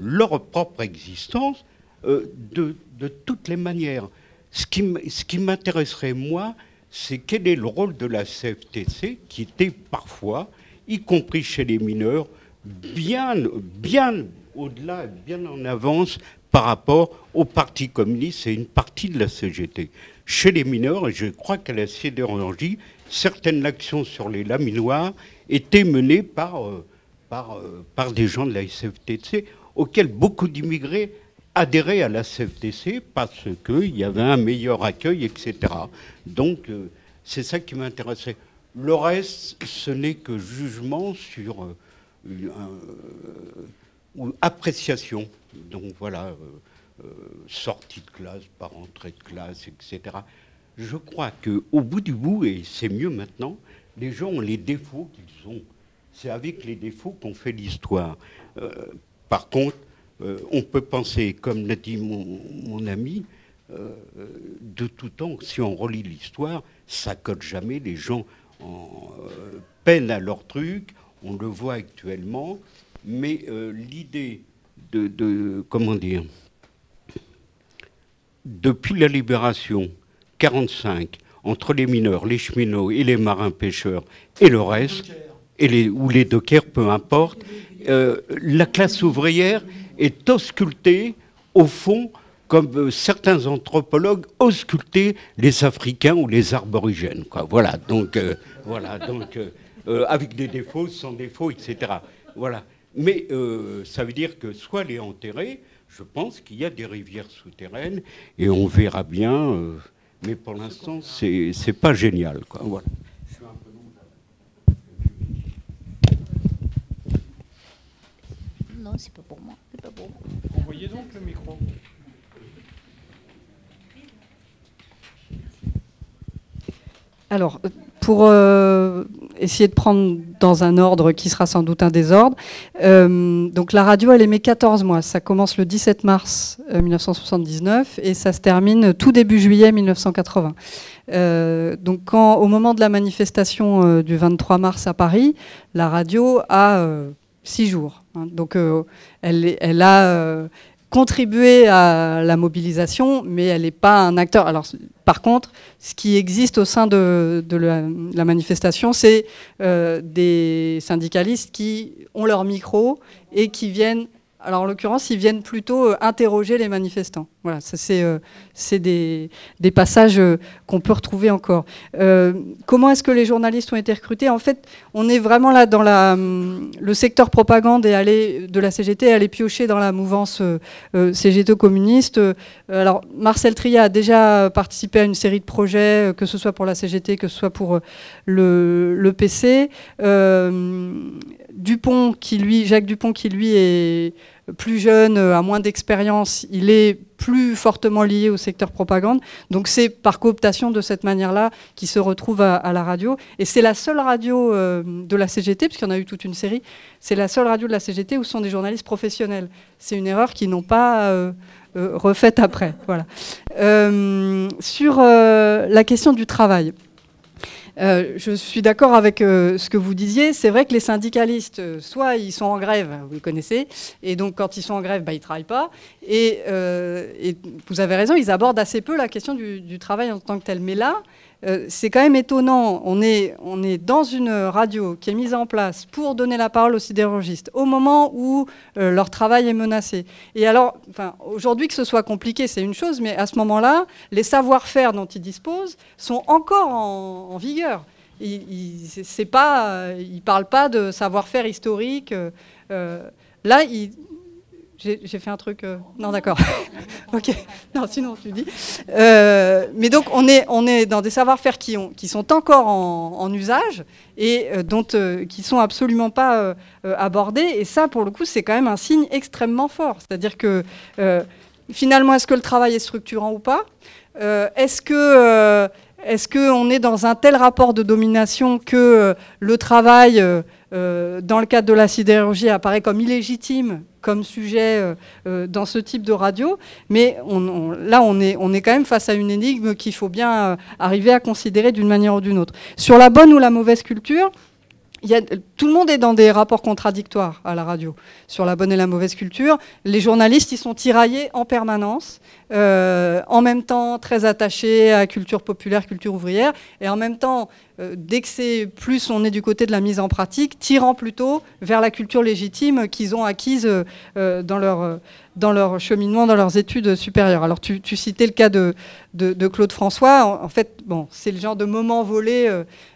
leur propre existence euh, de, de toutes les manières. Ce qui m'intéresserait, moi, c'est quel est le rôle de la CFTC, qui était parfois, y compris chez les mineurs, bien, bien au-delà, bien en avance par rapport au Parti communiste et une partie de la CGT. Chez les mineurs, et je crois qu'à la sidérurgie, certaines actions sur les laminoirs étaient menées par, euh, euh, par des gens de la CFTC, auxquels beaucoup d'immigrés adhérer à la CFTC parce qu'il y avait un meilleur accueil, etc. Donc, euh, c'est ça qui m'intéressait. Le reste, ce n'est que jugement sur euh, euh, appréciation. Donc voilà, sortie de classe, par entrée de classe, etc. Je crois qu'au bout du bout, et c'est mieux maintenant, les gens ont les défauts qu'ils ont. C'est avec les défauts qu'on fait l'histoire. par contre, euh, on peut penser, comme l'a dit mon, ami, euh, de tout temps, si on relit l'histoire, ça colle jamais. Les gens en, euh, peinent à leur truc, on le voit actuellement, mais l'idée de, comment dire, depuis la libération 45, entre les mineurs, les cheminots et les marins pêcheurs et le reste, et les, ou les dockers, peu importe, la classe ouvrière est ausculté, au fond, comme euh, certains anthropologues auscultaient les Africains ou les arborigènes. Quoi. Voilà, donc, euh, voilà, donc euh, avec des défauts, sans défauts, etc. Voilà. Mais ça veut dire que soit les enterrés, je pense qu'il y a des rivières souterraines, et on verra bien, mais pour l'instant, c'est, c'est pas génial. Quoi. Voilà. Non, c'est pas pour moi. Envoyez donc le micro? Alors, pour euh, essayer de prendre dans un ordre qui sera sans doute un désordre, euh, donc la radio, elle émet 14 mois. Ça commence le 17 mars 1979 euh, et ça se termine tout début juillet 1980. donc, quand, au moment de la manifestation du 23 mars à Paris, la radio a six jours. Hein. Donc elle, elle, a contribué à la mobilisation, mais elle n'est pas un acteur. Alors, par contre, ce qui existe au sein de, la, manifestation, c'est euh, des syndicalistes qui ont leur micro et qui viennent alors en l'occurrence, ils viennent plutôt euh, interroger les manifestants. Voilà, ça c'est euh, des, des, passages euh, qu'on peut retrouver encore. comment est-ce que les journalistes ont été recrutés? En fait, on est vraiment là dans la, hum, le secteur propagande et aller, de la CGT, aller piocher dans la mouvance CGT communiste. alors Marcel Tria a déjà participé à une série de projets, que ce soit pour la CGT, que ce soit pour le, le PC. Dupont, qui lui, Jacques Dupont, qui lui est plus jeune, a moins d'expérience, il est plus fortement lié au secteur propagande. Donc c'est par cooptation de cette manière-là qu'il se retrouve à, la radio. Et c'est la seule radio euh, de la CGT, puisqu'il y en a eu toute une série, c'est la seule radio de la CGT où sont des journalistes professionnels. C'est une erreur qu'ils n'ont pas euh, euh, refaite après. Voilà. sur la question du travail. Euh, je suis d'accord avec euh, ce que vous disiez. C'est vrai que les syndicalistes, euh, soit ils sont en grève, vous le connaissez, et donc quand ils sont en grève, bah, ils ne travaillent pas. Et, vous avez raison, ils abordent assez peu la question du, travail en tant que tel. Mais là, euh, c'est quand même étonnant. On est, on est dans une radio qui est mise en place pour donner la parole aux sidérurgistes au moment où euh, leur travail est menacé. Et alors, aujourd'hui que ce soit compliqué, c'est une chose, mais à ce moment-là, les savoir-faire dont ils disposent sont encore en, vigueur. Ils ne parlent pas de savoir-faire historique. là, ils, j'ai fait un truc. Euh, non, d'accord. ok. Non, sinon tu dis. Euh, mais donc on est, on est dans des savoir-faire qui, ont, qui sont encore en, usage et euh, dont, qui sont absolument pas abordés. Et ça, pour le coup, c'est quand même un signe extrêmement fort. C'est-à-dire que finalement, est-ce que le travail est structurant ou pas? Est-ce que est-ce qu'on est dans un tel rapport de domination que le travail dans le cadre de la sidérurgie, apparaît comme illégitime comme sujet euh, euh, dans ce type de radio. Mais là, on est, on est quand même face à une énigme qu'il faut bien arriver à considérer d'une manière ou d'une autre. Sur la bonne ou la mauvaise culture, tout le monde est dans des rapports contradictoires à la radio sur la bonne et la mauvaise culture. Les journalistes, ils sont tiraillés en permanence, euh, en même temps très attachés à culture populaire, culture ouvrière, et en même temps, euh, dès que c'est plus on est du côté de la mise en pratique, tirant plutôt vers la culture légitime qu'ils ont acquise euh, dans leur dans leur cheminement, dans leurs études supérieures. Alors tu, citais le cas de, de, Claude François. En, fait, bon, c'est le genre de moment volé.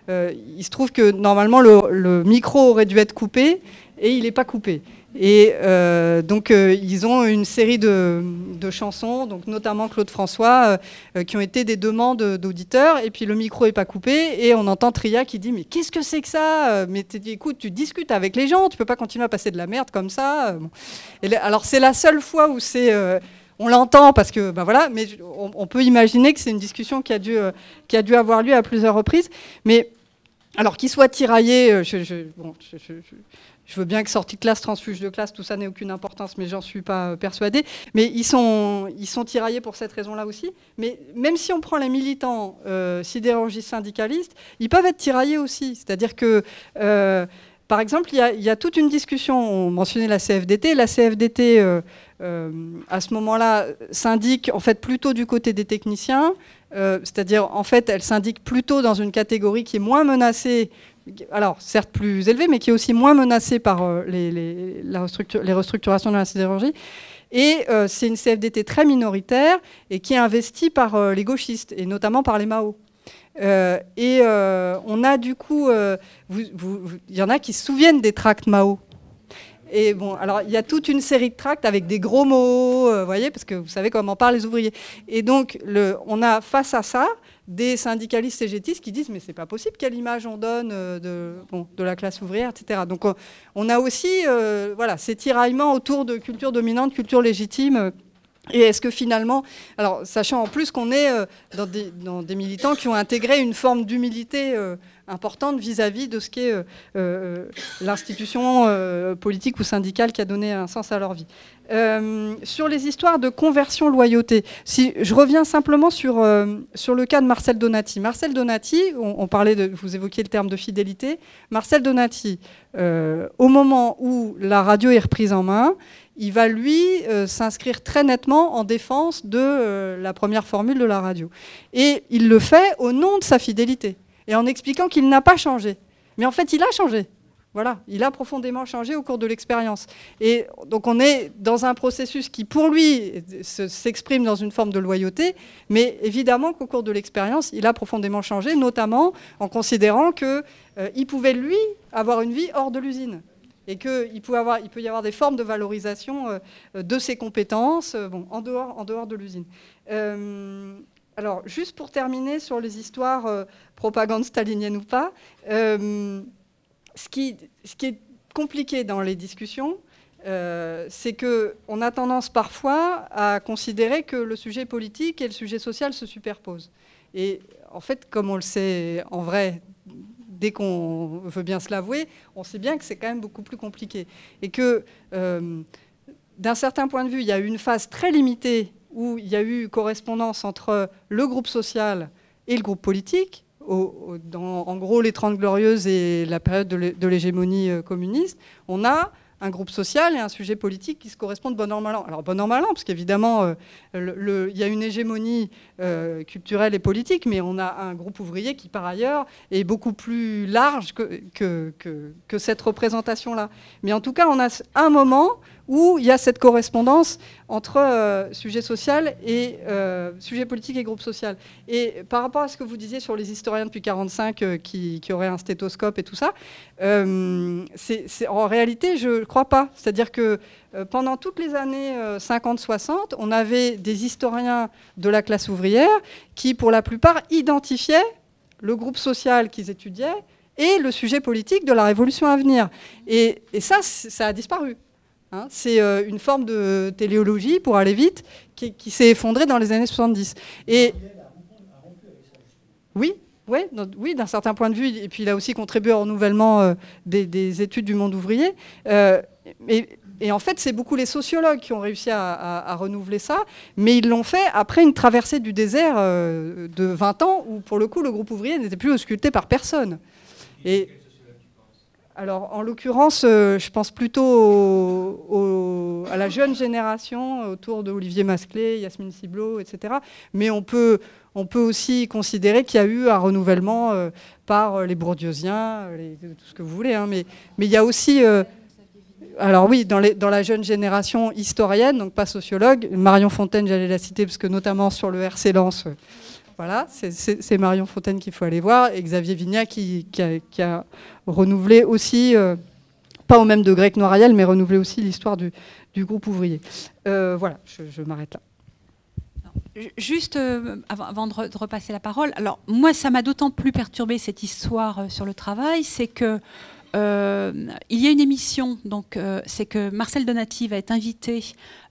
Il se trouve que normalement le, micro aurait dû être coupé et il n'est pas coupé. Et euh, donc, euh, ils ont une série de, chansons, donc notamment Claude François, euh, qui ont été des demandes d'auditeurs. Et puis, le micro n'est pas coupé. Et on entend Tria qui dit Mais qu'est-ce que c'est que ça? Mais écoute, tu discutes avec les gens, tu peux pas continuer à passer de la merde comme ça. alors, c'est la seule fois où c'est. on l'entend parce que, ben voilà, mais on, peut imaginer que c'est une discussion qui a, dû, qui a dû avoir lieu à plusieurs reprises. Mais alors, qu'il soit tiraillé, je, bon, je veux bien que sortie de classe, transfuge de classe, tout ça n'ait aucune importance, mais j'en suis pas euh, persuadée. Mais ils sont, tiraillés pour cette raison-là aussi. Mais même si on prend les militants euh, sidérurgistes syndicalistes, ils peuvent être tiraillés aussi. C'est-à-dire que, euh, par exemple, il y, a, toute une discussion. On mentionnait la CFDT. La CFDT, à ce moment-là, syndique en fait plutôt du côté des techniciens. C'est-à-dire, en fait, elle syndique plutôt dans une catégorie qui est moins menacée alors certes plus élevé, mais qui est aussi moins menacé par euh, les, restructurations de la sidérurgie. Et euh, c'est une CFDT très minoritaire et qui est investie par euh, les gauchistes, et notamment par les Mao. et on a du coup, il y en a qui se souviennent des tracts Mao. Et bon, alors il y a toute une série de tracts avec des gros mots, vous voyez, parce que vous savez comment parlent les ouvriers. Et donc, on a face à ça des syndicalistes cégétistes qui disent mais c'est pas possible quelle image on donne euh, de, la classe ouvrière, etc. Donc on a aussi euh, voilà, ces tiraillements autour de culture dominante, culture légitime. Et est-ce que finalement, alors sachant en plus qu'on est euh, dans, des, militants qui ont intégré une forme d'humilité importante vis-à-vis de ce qu'est euh, euh, l'institution euh, politique ou syndicale qui a donné un sens à leur vie. sur les histoires de conversion loyauté, si je reviens simplement sur, sur le cas de Marcel Donati. Marcel Donati, on, parlait de, vous évoquiez le terme de fidélité. Marcel Donati, au moment où la radio est reprise en main, il va lui s'inscrire très nettement en défense de la première formule de la radio. Et il le fait au nom de sa fidélité et en expliquant qu'il n'a pas changé. Mais en fait, il a changé. Voilà, il a profondément changé au cours de l'expérience. Et donc on est dans un processus qui, pour lui, s'exprime dans une forme de loyauté, mais évidemment qu'au cours de l'expérience, il a profondément changé, notamment en considérant qu'il euh, pouvait, lui, avoir une vie hors de l'usine. Et qu'il peut, y avoir des formes de valorisation euh, de ses compétences euh, bon, en, dehors, en dehors de l'usine. Alors, juste pour terminer sur les histoires euh, propagande stalinienne ou pas, euh, ce, qui, est compliqué dans les discussions, euh, c'est qu'on a tendance parfois à considérer que le sujet politique et le sujet social se superposent. Et en fait, comme on le sait en vrai, dès qu'on veut bien se l'avouer, on sait bien que c'est quand même beaucoup plus compliqué. Et que, d'un certain point de vue, il y a une phase très limitée où il y a eu correspondance entre le groupe social et le groupe politique, en gros les Trente Glorieuses et la période de l'hégémonie euh, communiste, on a un groupe social et un sujet politique qui se correspondent bon an, mal an. Alors bon an, mal an, parce qu'évidemment, euh, il y a une hégémonie euh, culturelle et politique, mais on a un groupe ouvrier qui, par ailleurs, est beaucoup plus large que cette représentation-là. Mais en tout cas, on a un moment où il y a cette correspondance entre euh, sujet social et euh, sujet politique et groupe social. Et par rapport à ce que vous disiez sur les historiens depuis 1945 euh, qui, auraient un stéthoscope et tout ça, en réalité, je ne crois pas. C'est-à-dire que pendant toutes les années 50-60, on avait des historiens de la classe ouvrière qui, pour la plupart, identifiaient le groupe social qu'ils étudiaient et le sujet politique de la révolution à venir. Et ça, ça a disparu. Hein. c'est euh, une forme de téléologie, pour aller vite, qui, s'est effondrée dans les années 70. Et oui, oui, oui d'un certain point de vue. Et puis il a aussi contribué au renouvellement euh, des, études du monde ouvrier. Euh, et, en fait, c'est beaucoup les sociologues qui ont réussi à, renouveler ça, mais ils l'ont fait après une traversée du désert de 20 ans, où pour le coup, le groupe ouvrier n'était plus ausculté par personne. Et, alors, en l'occurrence, euh, je pense plutôt à la jeune génération autour de Olivier Masclé, Yasmine Ciblot, etc. Mais on peut, on peut aussi considérer qu'il y a eu un renouvellement euh, par euh, les bourdieusiens, tout ce que vous voulez. Hein. mais, il y a aussi... alors oui, dans, dans, la jeune génération historienne, donc pas sociologue, Marion Fontaine, j'allais la citer, parce que notamment sur le RC Lens, voilà, c'est Marion Fontaine qu'il faut aller voir, et Xavier Vignat qui, a, renouvelé aussi, euh, pas au même degré que Noiriel, mais renouvelé aussi l'histoire du, groupe ouvrier. Euh, voilà, je, m'arrête là. Juste euh, avant, de, repasser la parole, alors moi ça m'a d'autant plus perturbé cette histoire sur le travail, c'est que il y a une émission, donc c'est que Marcel Donati va être invité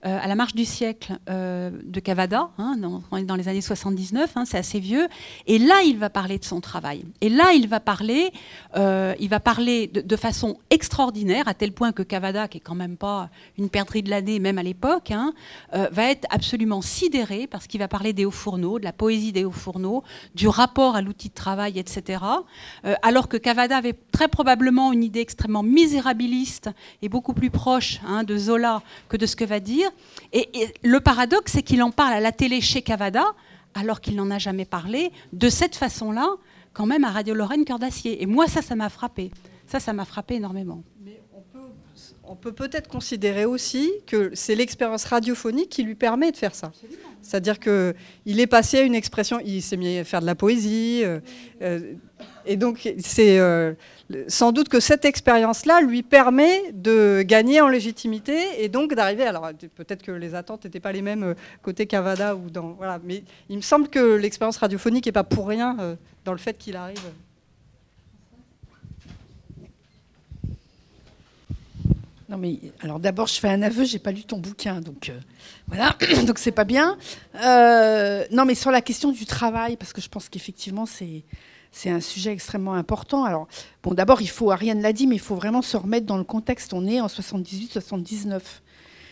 euh, à la marche du siècle euh, de Cavada, hein, dans, les années 79, hein, c'est assez vieux. Et là, il va parler de son travail. Et là, il va parler, euh, il va parler de, façon extraordinaire, à tel point que Cavada, qui est quand même pas une perdrix de l'année, même à l'époque, hein, va être absolument sidéré parce qu'il va parler des hauts fourneaux, de la poésie des hauts fourneaux, du rapport à l'outil de travail, etc. alors que Cavada avait très probablement une idée extrêmement misérabiliste et beaucoup plus proche de Zola que de ce que va dire. Et, le paradoxe, c'est qu'il en parle à la télé chez Cavada, alors qu'il n'en a jamais parlé, de cette façon-là, quand même à Radio Lorraine Cœur d'Acier. Et moi, ça, ça m'a frappé. Ça, ça m'a frappé énormément. On peut peut-être considérer aussi que c'est l'expérience radiophonique qui lui permet de faire ça. C'est-à-dire qu'il est passé à une expression, il s'est mis à faire de la poésie, euh, euh, et donc c'est euh, sans doute que cette expérience-là lui permet de gagner en légitimité et donc d'arriver. Alors peut-être que les attentes n'étaient pas les mêmes côté Cavada ou dans voilà, mais il me semble que l'expérience radiophonique n'est pas pour rien dans le fait qu'il arrive. Non mais alors d'abord je fais un aveu, j'ai pas lu ton bouquin donc euh, voilà donc c'est pas bien. non mais sur la question du travail parce que je pense qu'effectivement c'est c'est un sujet extrêmement important. Alors, bon, d'abord, il faut, Ariane l'a dit, mais il faut vraiment se remettre dans le contexte. On est en 78-79.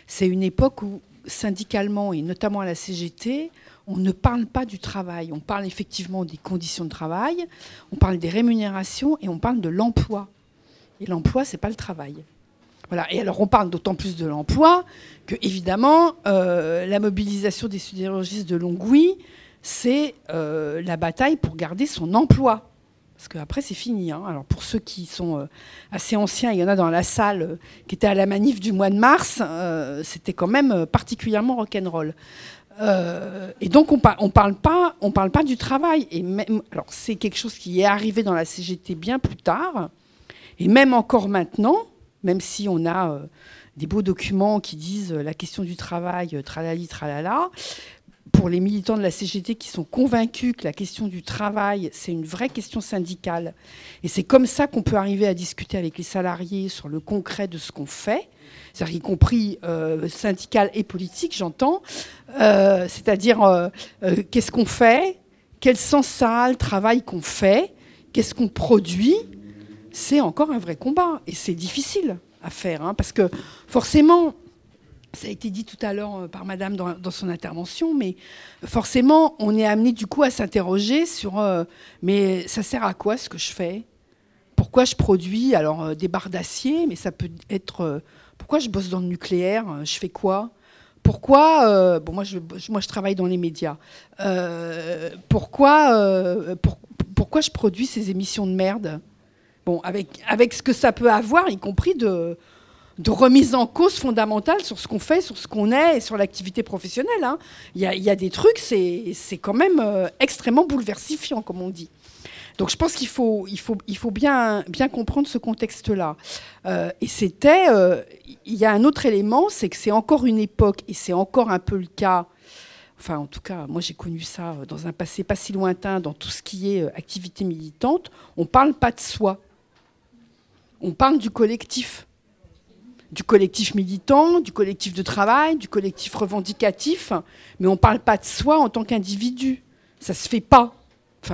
C'est une époque où, syndicalement, et notamment à la CGT, on ne parle pas du travail. On parle effectivement des conditions de travail, on parle des rémunérations et on parle de l'emploi. Et l'emploi, c'est pas le travail. Voilà. Et alors, on parle d'autant plus de l'emploi que, évidemment, euh, la mobilisation des sidérurgistes de Longwy c'est euh, la bataille pour garder son emploi. Parce qu'après, c'est fini. Hein. Alors, pour ceux qui sont euh, assez anciens, il y en a dans la salle qui était à la manif du mois de mars, c'était quand même particulièrement rock'n'roll. et donc, on ne parle, pas, parle pas du travail. Et même, alors, c'est quelque chose qui est arrivé dans la CGT bien plus tard. Et même encore maintenant, même si on a des beaux documents qui disent la question du travail, tralali, tralala, pour les militants de la CGT qui sont convaincus que la question du travail, c'est une vraie question syndicale. Et c'est comme ça qu'on peut arriver à discuter avec les salariés sur le concret de ce qu'on fait, c'est-à-dire y compris euh, syndical et politique, j'entends. Euh, c'est-à-dire euh, qu'est-ce qu'on fait, quel sens ça a le travail qu'on fait, qu'est-ce qu'on produit. C'est encore un vrai combat et c'est difficile à faire, hein, parce que forcément, ça a été dit tout à l'heure euh, par Madame dans, son intervention, mais forcément, on est amené du coup à s'interroger sur euh, mais ça sert à quoi ce que je fais? Pourquoi je produis alors euh, des barres d'acier, mais ça peut être Pourquoi je bosse dans le nucléaire Je fais quoi? Pourquoi, bon moi je, moi je travaille dans les médias, pourquoi, pourquoi je produis ces émissions de merde? Avec, avec ce que ça peut avoir, y compris de, remise en cause fondamentale sur ce qu'on fait, sur ce qu'on est et sur l'activité professionnelle. Hein. Il y, a des trucs, c'est quand même euh, extrêmement bouleversifiant, comme on dit. Donc je pense qu'il faut, il faut, il faut bien, bien comprendre ce contexte-là. Euh, et c'était, euh, il y a un autre élément, c'est que c'est encore une époque, et c'est encore un peu le cas, enfin en tout cas, moi j'ai connu ça dans un passé pas si lointain, dans tout ce qui est activité militante, on ne parle pas de soi, on parle du collectif du collectif militant, du collectif de travail, du collectif revendicatif, mais on ne parle pas de soi en tant qu'individu. Ça se fait pas.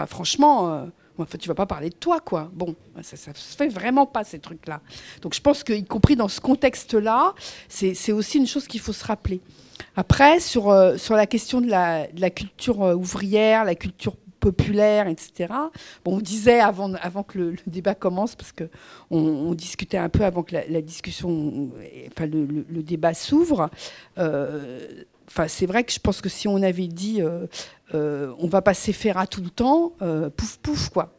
Franchement, euh, enfin, tu vas pas parler de toi, quoi. Bon, ça, ne se fait vraiment pas ces trucs-là. Donc, je pense qu'y compris dans ce contexte-là, c'est aussi une chose qu'il faut se rappeler. Après, sur, euh, la question de la, de la culture euh, ouvrière, la culture populaire, etc. On disait avant, que le, débat commence, parce qu'on on discutait un peu avant que la, discussion, enfin le, débat s'ouvre. Euh, c'est vrai que je pense que si on avait dit euh, euh, on va passer à tout le temps, pouf pouf quoi.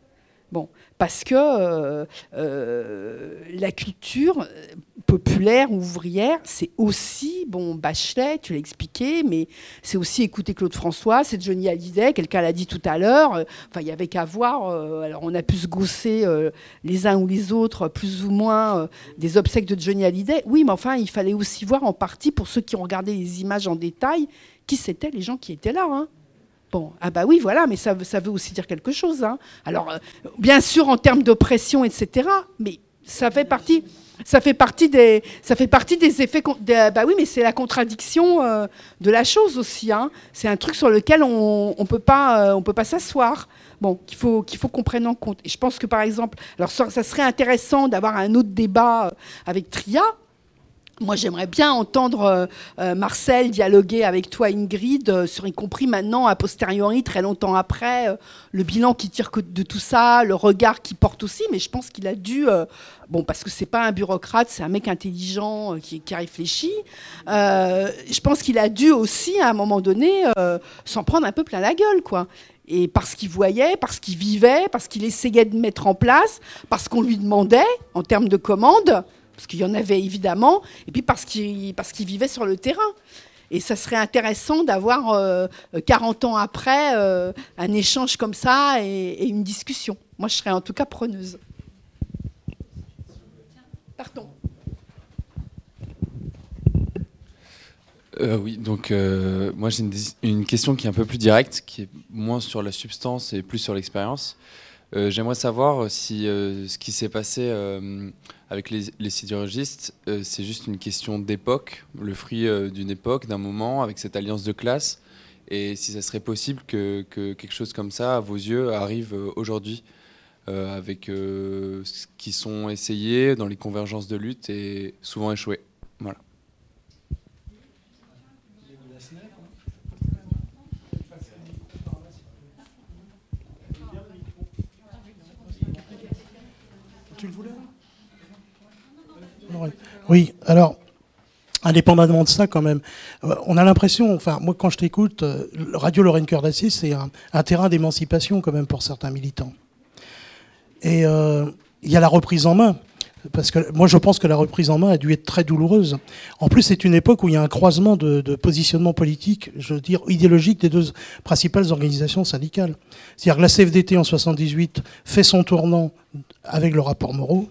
Bon, parce que euh, euh, la culture populaire ouvrière, c'est aussi, bon, Bachelet, tu l'as expliqué, mais c'est aussi écouter Claude François, c'est Johnny Hallyday, quelqu'un l'a dit tout à l'heure, euh, enfin, il y avait qu'à voir, alors on a pu se gausser les uns ou les autres, plus ou moins, des obsèques de Johnny Hallyday, oui, mais enfin, il fallait aussi voir en partie, pour ceux qui ont regardé les images en détail, qui c'étaient les gens qui étaient là, hein. Bon, ah bah oui, voilà, mais ça, veut aussi dire quelque chose. Hein. Alors, euh, bien sûr, en termes d'oppression, etc., mais ça fait partie, ça fait partie des, ça fait partie des effets. bah oui, mais c'est la contradiction euh, de la chose aussi. Hein. C'est un truc sur lequel on, pas, euh, on peut pas s'asseoir. Bon, qu'il faut qu'il faut qu'on prenne en compte. Et je pense que par exemple, alors ça, ça serait intéressant d'avoir un autre débat avec Tria moi, j'aimerais bien entendre euh, euh, Marcel dialoguer avec toi, Ingrid, euh, sur y compris maintenant, a posteriori, très longtemps après, le bilan qui tire de tout ça, le regard qu'il porte aussi. Mais je pense qu'il a dû, bon, parce que c'est pas un bureaucrate, c'est un mec intelligent qui, qui, a réfléchi. je pense qu'il a dû aussi, à un moment donné, s'en prendre un peu plein la gueule, quoi et parce qu'il voyait, parce qu'il vivait, parce qu'il essayait de mettre en place, parce qu'on lui demandait, en termes de commandes, parce qu'il y en avait évidemment, et puis parce qu'il parce vivait sur le terrain. Et ça serait intéressant d'avoir, 40 euh, ans après, euh, un échange comme ça et, une discussion. Moi, je serais en tout cas preneuse. Pardon. Euh, oui, donc moi j'ai une, une, question qui est un peu plus directe, qui est moins sur la substance et plus sur l'expérience. J'aimerais savoir si ce qui s'est passé avec les, sidérurgistes, euh, c'est juste une question d'époque, le fruit euh, d'une époque, d'un moment, avec cette alliance de classe. Et si ça serait possible que, quelque chose comme ça, à vos yeux, arrive euh, aujourd'hui, avec ce qui sont essayés dans les convergences de lutte et souvent échoués. Voilà. Oui, alors, indépendamment de ça, quand même, euh, on a l'impression, enfin, moi, quand je t'écoute, euh, Radio Lorraine Cœur d'Acier, c'est un, terrain d'émancipation, quand même, pour certains militants. Et euh, il y a la reprise en main. Parce que moi, je pense que la reprise en main a dû être très douloureuse. En plus, c'est une époque où il y a un croisement de, de positionnement politique, je veux dire, idéologique des deux principales organisations syndicales. C'est-à-dire que la CFDT en 78 fait son tournant avec le rapport Moreau.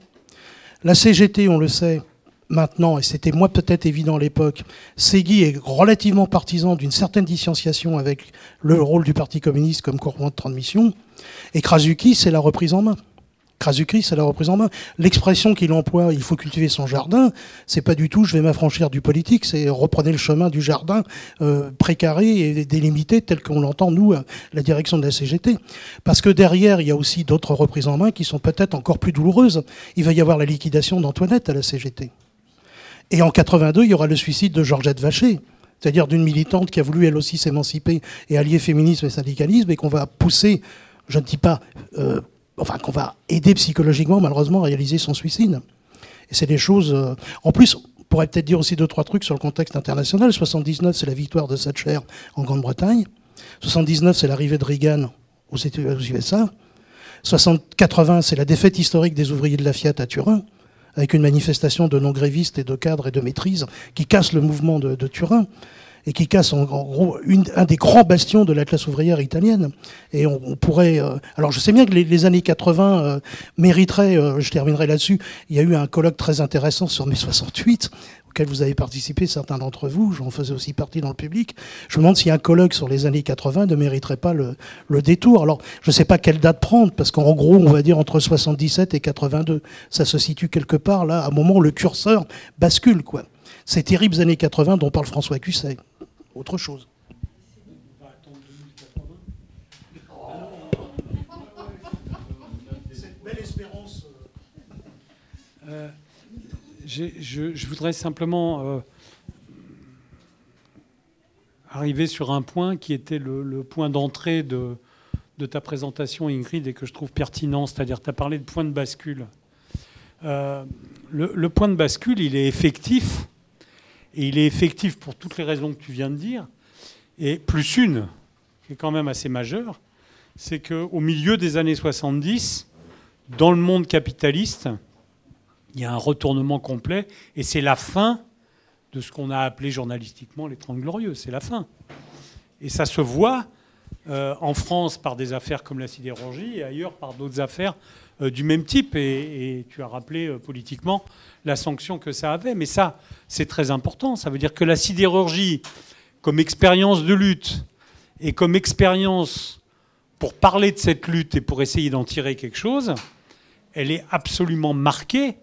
La CGT, on le sait maintenant, et c'était moins peut-être évident à l'époque, Segui est relativement partisan d'une certaine distanciation avec le rôle du Parti communiste comme courant de transmission, et Krasuki, c'est la reprise en main. Krasuki, c'est la reprise en main. L'expression qu'il emploie, il faut cultiver son jardin, c'est pas du tout je vais m'affranchir du politique, c'est reprenez le chemin du jardin euh, précaré et délimité tel qu'on l'entend, nous, la direction de la CGT. Parce que derrière, il y a aussi d'autres reprises en main qui sont peut-être encore plus douloureuses. Il va y avoir la liquidation d'Antoinette à la CGT. Et en 82, il y aura le suicide de Georgette Vacher c'est-à-dire d'une militante qui a voulu elle aussi s'émanciper et allier féminisme et syndicalisme, et qu'on va pousser, je ne dis pas euh, enfin qu'on va aider psychologiquement, malheureusement, à réaliser son suicide. Et c'est des choses. Euh, en plus, pourrait peut-être dire aussi deux, trois trucs sur le contexte international. 79, c'est la victoire de Thatcher en Grande-Bretagne. 79, c'est l'arrivée de Reagan aux USA. 80, c'est la défaite historique des ouvriers de la Fiat à Turin, avec une manifestation de non-grévistes et de cadres et de maîtrises qui casse le mouvement de, Turin et qui casse en, gros un des grands bastions de la classe ouvrière italienne. Et on, pourrait. Euh, alors je sais bien que les, années 80 euh, mériteraient, euh, je terminerai là-dessus, il y a eu un colloque très intéressant sur mai 68 auquel vous avez participé, certains d'entre vous, j'en faisais aussi partie dans le public. Je me demande si un colloque sur les années 80 ne mériterait pas le, détour. Alors, je ne sais pas quelle date prendre, parce qu'en gros, on va dire entre 77 et 82. Ça se situe quelque part, là, à un moment où le curseur bascule, quoi. Ces terribles années 80 dont parle François Cusset. Autre chose. Cette belle espérance. Euh, je, voudrais simplement euh, arriver sur un point qui était le, point d'entrée de, ta présentation, Ingrid, et que je trouve pertinent, c'est-à-dire tu as parlé de point de bascule. Euh, le, point de bascule, il est effectif, et il est effectif pour toutes les raisons que tu viens de dire, et plus une, qui est quand même assez majeure, c'est qu'au milieu des années 70, dans le monde capitaliste, il y a un retournement complet et c'est la fin de ce qu'on a appelé journalistiquement les Trente Glorieux. C'est la fin. Et ça se voit euh, en France par des affaires comme la sidérurgie et ailleurs par d'autres affaires euh, du même type. Et, tu as rappelé euh, politiquement la sanction que ça avait. Mais ça, c'est très important. Ça veut dire que la sidérurgie, comme expérience de lutte et comme expérience pour parler de cette lutte et pour essayer d'en tirer quelque chose, elle est absolument marquée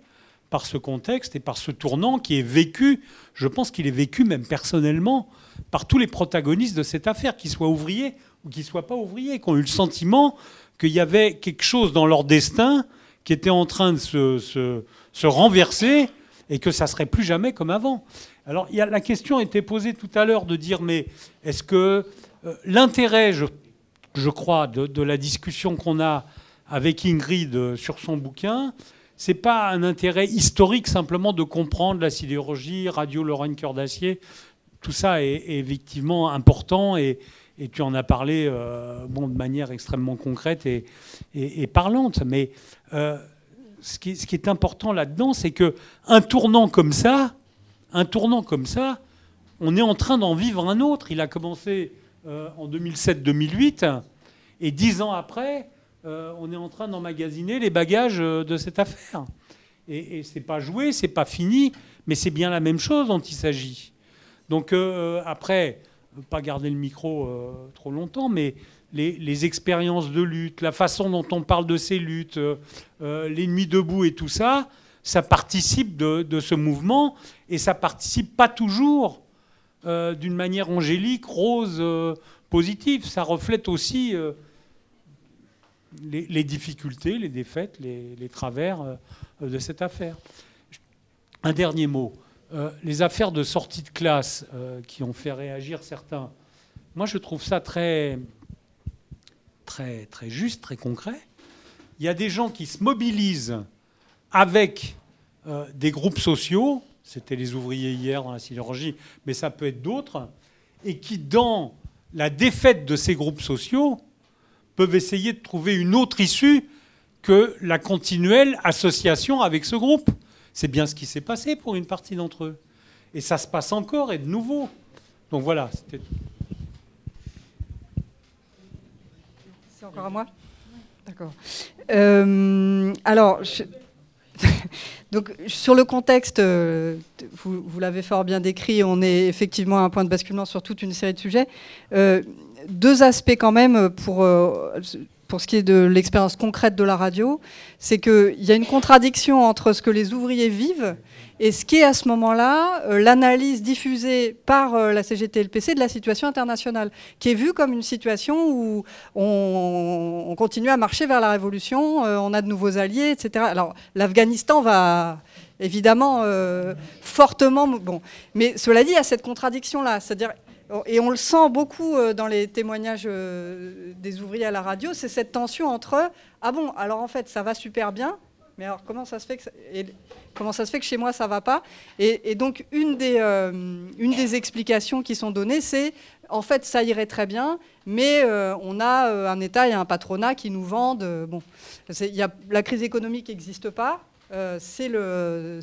par ce contexte et par ce tournant qui est vécu, je pense qu'il est vécu même personnellement par tous les protagonistes de cette affaire, qu'ils soient ouvriers ou qu'ils ne soient pas ouvriers, qui ont eu le sentiment qu'il y avait quelque chose dans leur destin qui était en train de se, se, renverser et que ça serait plus jamais comme avant. Alors la question a été posée tout à l'heure de dire mais est-ce que euh, l'intérêt, je, crois, de, de la discussion qu'on a avec Ingrid euh, sur son bouquin, c'est pas un intérêt historique simplement de comprendre la sidérurgie, Radio Lorraine Cœur d'Acier. Tout ça est, effectivement important et, tu en as parlé euh, bon, de manière extrêmement concrète et, parlante. Mais euh, ce, qui, ce, qui, est important là-dedans, c'est que un tournant comme ça, un tournant comme ça, on est en train d'en vivre un autre. Il a commencé euh, en 2007-2008 et dix ans après, euh, on est en train d'emmagasiner les bagages euh, de cette affaire. Et, et c'est pas joué, c'est pas fini, mais c'est bien la même chose dont il s'agit. Donc euh, après, pas garder le micro trop longtemps, mais les, expériences de lutte, la façon dont on parle de ces luttes, les nuits debout et tout ça, ça participe de, de, ce mouvement et ça participe pas toujours d'une manière angélique, rose, positive. Ça reflète aussi les, difficultés, les défaites, les, travers euh, de cette affaire. Un dernier mot. Euh, les affaires de sortie de classe euh, qui ont fait réagir certains, moi je trouve ça très, très, très juste, très concret. Il y a des gens qui se mobilisent avec des groupes sociaux, c'était les ouvriers hier dans la sidérurgie, mais ça peut être d'autres, et qui, dans la défaite de ces groupes sociaux, peuvent essayer de trouver une autre issue que la continuelle association avec ce groupe. C'est bien ce qui s'est passé pour une partie d'entre eux. Et ça se passe encore et de nouveau. Donc voilà, c'était C'est encore à moi? D'accord. Euh, alors, donc sur le contexte, euh, vous, l'avez fort bien décrit, on est effectivement à un point de basculement sur toute une série de sujets. Euh, deux aspects quand même pour, euh, pour ce qui est de l'expérience concrète de la radio. C'est qu'il y a une contradiction entre ce que les ouvriers vivent et ce qui est à ce moment-là euh, l'analyse diffusée par euh, la CGT-LPC de la situation internationale, qui est vue comme une situation où on, continue à marcher vers la révolution, on a de nouveaux alliés, etc. Alors l'Afghanistan va évidemment fortement... Bon. Mais cela dit, il y a cette contradiction-là. C'est-à-dire et on le sent beaucoup euh, dans les témoignages euh, des ouvriers à la radio, c'est cette tension entre ah bon, alors en fait ça va super bien, Mais alors, comment ça se fait que, comment ça se fait que chez moi, ça va pas? Et, donc, une des, une des explications qui sont données, c'est en fait, ça irait très bien, mais on a un État et un patronat qui nous vendent. bon, la crise économique n'existe pas. C'est le,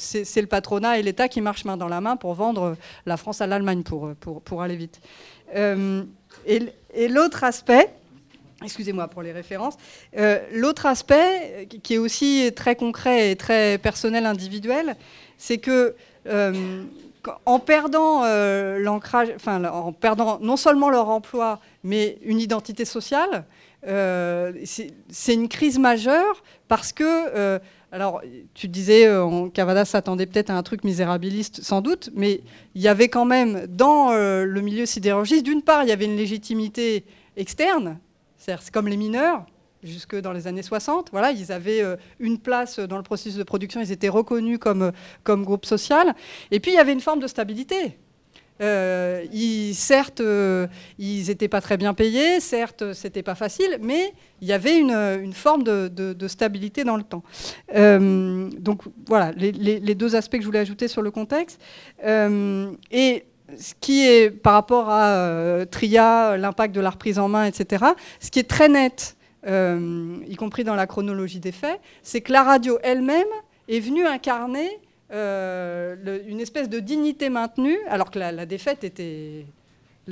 patronat et l'État qui marchent main dans la main pour vendre la France à l'Allemagne, pour, aller vite. et, et l'autre aspect, Excusez-moi pour les références. Euh, l'autre aspect, qui est aussi très concret et très personnel, individuel, c'est que euh, euh, en perdant non seulement leur emploi, mais une identité sociale, c'est une crise majeure parce que, alors, tu disais, Cavada s'attendait peut-être à un truc misérabiliste, sans doute, mais il y avait quand même dans le milieu sidérurgiste, d'une part, il y avait une légitimité externe c'est comme les mineurs, jusque dans les années 60. Voilà, ils avaient euh, une place dans le processus de production, ils étaient reconnus comme, euh, comme groupe social. Et puis, il y avait une forme de stabilité. Euh, ils, certes, ils n'étaient pas très bien payés, certes, c'était pas facile, mais il y avait une, forme de, stabilité dans le temps. donc voilà, les, les, deux aspects que je voulais ajouter sur le contexte. et ce qui est, par rapport à euh, TRIA, l'impact de la reprise en main, etc., ce qui est très net, euh, y compris dans la chronologie des faits, c'est que la radio elle-même est venue incarner euh, une espèce de dignité maintenue, alors que la, défaite était...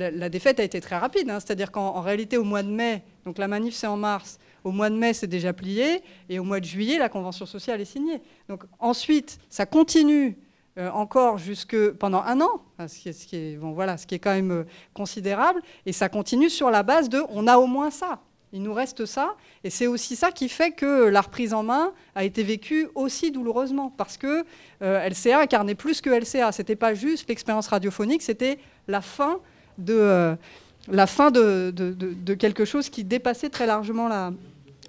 A été très rapide, hein. c'est-à-dire qu'en réalité, au mois de mai, donc la manif c'est en mars, au mois de mai c'est déjà plié, et au mois de juillet, la convention sociale est signée. Donc ensuite, ça continue euh, encore jusque pendant un an, ce qui est, ce qui est, voilà, ce qui est quand même euh, considérable, et ça continue sur la base de on a au moins ça. Il nous reste ça, et c'est aussi ça qui fait que la reprise en main a été vécue aussi douloureusement, parce que euh, LCA incarnait plus que LCA. C'était pas juste l'expérience radiophonique, c'était la fin de de, quelque chose qui dépassait très largement la,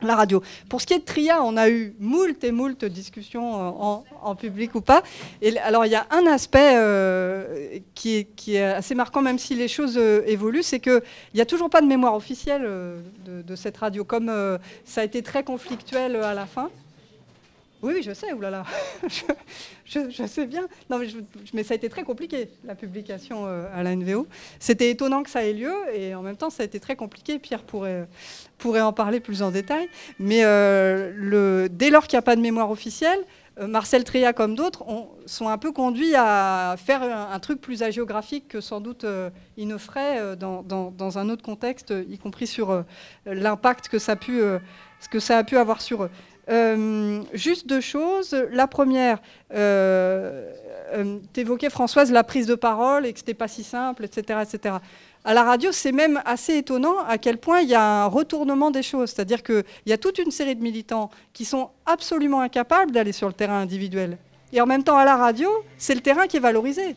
la radio. Pour ce qui est de TRIA, on a eu moult et moult discussions euh, en, public ou pas. Et alors, il y a un aspect euh, qui, est, assez marquant, même si les choses euh, évoluent, c'est qu'il n'y a toujours pas de mémoire officielle de, cette radio, comme ça a été très conflictuel à la fin. Oui, je sais, oulala, je, sais bien. Non, mais, ça a été très compliqué, la publication à la NVO. C'était étonnant que ça ait lieu, et en même temps, ça a été très compliqué. Pierre pourrait en parler plus en détail. Mais euh, dès lors qu'il n'y a pas de mémoire officielle, euh, Marcel Tria, comme d'autres, sont un peu conduits à faire un, truc plus agéographique que sans doute euh, ils ne feraient dans, un autre contexte, y compris sur l'impact que ça a pu avoir sur eux. Juste deux choses. La première, tu évoquais Françoise la prise de parole et que c'était pas si simple, etc., etc à la radio, c'est même assez étonnant à quel point il y a un retournement des choses. C'est-à-dire qu'il y a toute une série de militants qui sont absolument incapables d'aller sur le terrain individuel. Et en même temps, à la radio, c'est le terrain qui est valorisé.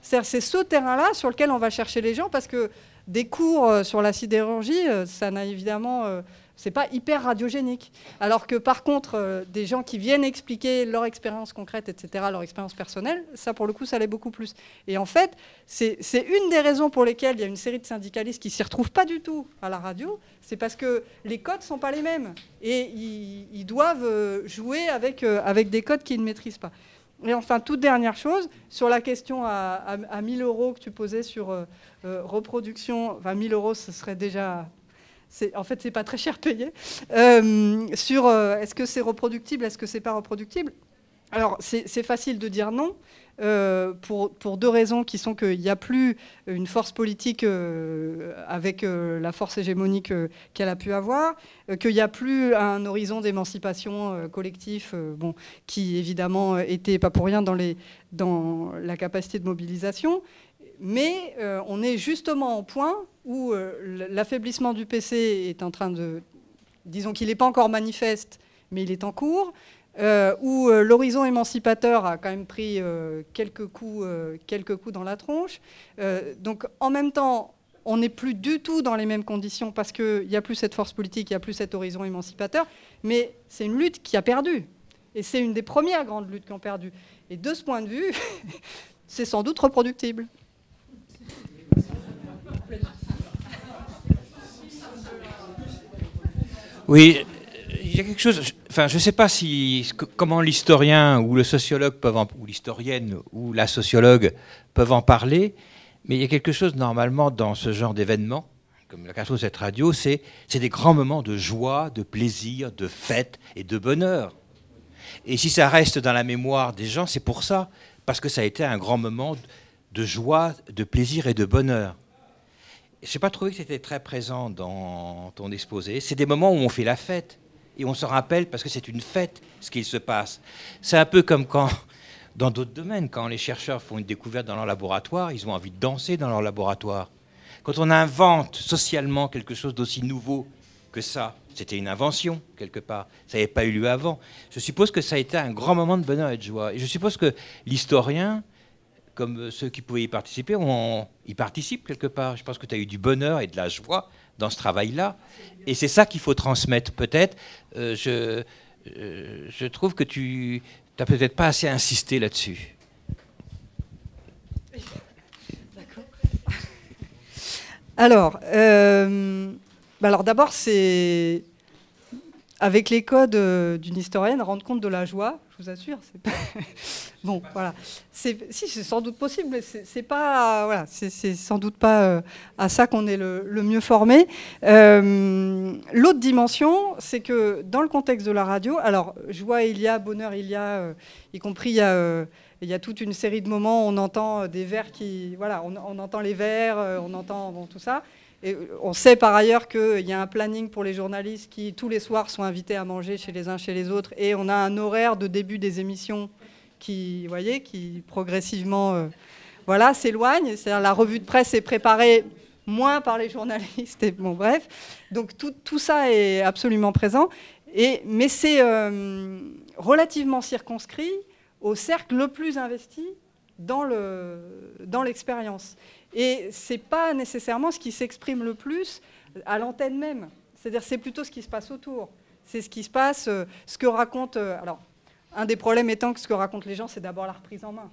C'est ce terrain-là sur lequel on va chercher les gens parce que des cours euh, sur la sidérurgie, euh, ça n'a évidemment euh, c'est pas hyper radiogénique. Alors que par contre, euh, des gens qui viennent expliquer leur expérience concrète, etc., leur expérience personnelle, ça pour le coup, ça l'est beaucoup plus. Et en fait, c'est une des raisons pour lesquelles il y a une série de syndicalistes qui s'y retrouvent pas du tout à la radio, c'est parce que les codes sont pas les mêmes et ils, doivent euh, jouer avec, euh, avec des codes qu'ils ne maîtrisent pas. Et enfin, toute dernière chose, sur la question à, à, 1000 euros que tu posais sur reproduction, enfin 1000 euros, ce serait déjà en fait, c'est pas très cher payé. Euh, sur euh, est-ce que c'est reproductible, est-ce que c'est pas reproductible? Alors, c'est facile de dire non. Euh, pour, pour, deux raisons qui sont qu'il n'y a plus une force politique avec la force hégémonique qu'elle a pu avoir, qu'il n'y a plus un horizon d'émancipation collectif, bon, qui évidemment était pas pour rien dans, les, dans la capacité de mobilisation, mais on est justement au point où euh, l'affaiblissement du PC est en train de... Disons qu'il n'est pas encore manifeste, mais il est en cours. Euh, où euh, l'horizon émancipateur a quand même pris quelques, coups, quelques coups dans la tronche. donc en même temps, on n'est plus du tout dans les mêmes conditions parce qu'il n'y a plus cette force politique, il n'y a plus cet horizon émancipateur, mais c'est une lutte qui a perdu. Et c'est une des premières grandes luttes qui ont perdu. Et de ce point de vue, c'est sans doute reproductible. Oui, il y a quelque chose. je ne sais pas si comment l'historien ou le sociologue peuvent ou l'historienne ou la sociologue peuvent en parler, mais il y a quelque chose normalement dans ce genre d'événement, comme la carte de cette radio, c'est des grands moments de joie, de plaisir, de fête et de bonheur. Et si ça reste dans la mémoire des gens, c'est pour ça, parce que ça a été un grand moment de joie, de plaisir et de bonheur. Je n'ai pas trouvé que c'était très présent dans ton exposé. C'est des moments où on fait la fête et on se rappelle parce que c'est une fête ce qu'il se passe. C'est un peu comme quand, dans d'autres domaines, quand les chercheurs font une découverte dans leur laboratoire, ils ont envie de danser dans leur laboratoire. Quand on invente socialement quelque chose d'aussi nouveau que ça, c'était une invention quelque part, ça n'avait pas eu lieu avant. Je suppose que ça a été un grand moment de bonheur et de joie. Et je suppose que l'historien, comme ceux qui pouvaient y participer, on y participe quelque part. Je pense que tu as eu du bonheur et de la joie dans ce travail-là. Et c'est ça qu'il faut transmettre peut-être. Euh, je, euh, je trouve que tu n'as peut-être pas assez insisté là-dessus. D'accord. Alors, euh, alors d'abord, c'est avec les codes d'une historienne, rendre compte de la joie, vous assure. Pas... bon, voilà. Si, c'est sans doute possible, mais c'est pas, voilà, c'est sans doute pas euh, à ça qu'on est le, mieux formé. Euh, l'autre dimension, c'est que dans le contexte de la radio, alors joie il y a, bonheur il y a, euh, y compris il y a. il y a toute une série de moments où on entend des vers qui. Voilà, on, on entend les vers, on entend bon, tout ça. Et on sait par ailleurs qu'il y a un planning pour les journalistes qui, tous les soirs, sont invités à manger chez les uns chez les autres. Et on a un horaire de début des émissions qui, voyez, qui progressivement euh, voilà, s'éloigne. La revue de presse est préparée moins par les journalistes. Bon, bref. Donc tout, tout ça est absolument présent. Mais c'est euh, relativement circonscrit au cercle le plus investi dans l'expérience. Dans et ce n'est pas nécessairement ce qui s'exprime le plus à l'antenne même. C'est-à-dire c'est plutôt ce qui se passe autour. C'est ce qui se passe, euh, ce que raconte... Euh, alors, un des problèmes étant que ce que racontent les gens, c'est d'abord la reprise en main.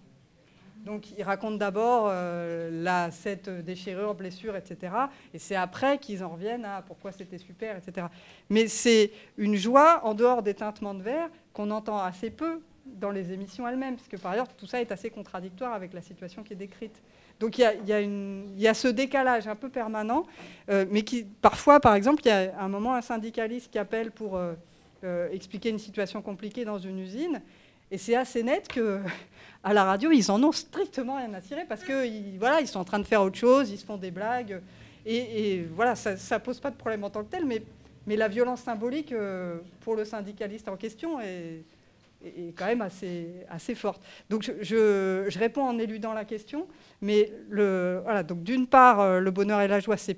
Donc ils racontent d'abord euh, cette déchirure, blessure, etc. Et c'est après qu'ils en reviennent à pourquoi c'était super, etc. Mais c'est une joie en dehors des tintements de verre qu'on entend assez peu dans les émissions elles-mêmes, parce que par ailleurs tout ça est assez contradictoire avec la situation qui est décrite. Donc il y, a, ce décalage un peu permanent, euh, mais qui parfois, par exemple, il y a un moment un syndicaliste qui appelle pour euh, euh, expliquer une situation compliquée dans une usine, et c'est assez net que à la radio, ils en ont strictement rien à tirer parce que voilà, ils sont en train de faire autre chose, ils se font des blagues, et, voilà, ça, ne pose pas de problème en tant que tel, mais la violence symbolique pour le syndicaliste en question est est quand même assez, assez forte. Donc je, je, réponds en éludant la question, mais le, voilà, donc d'une part, euh, le bonheur et la joie, c'est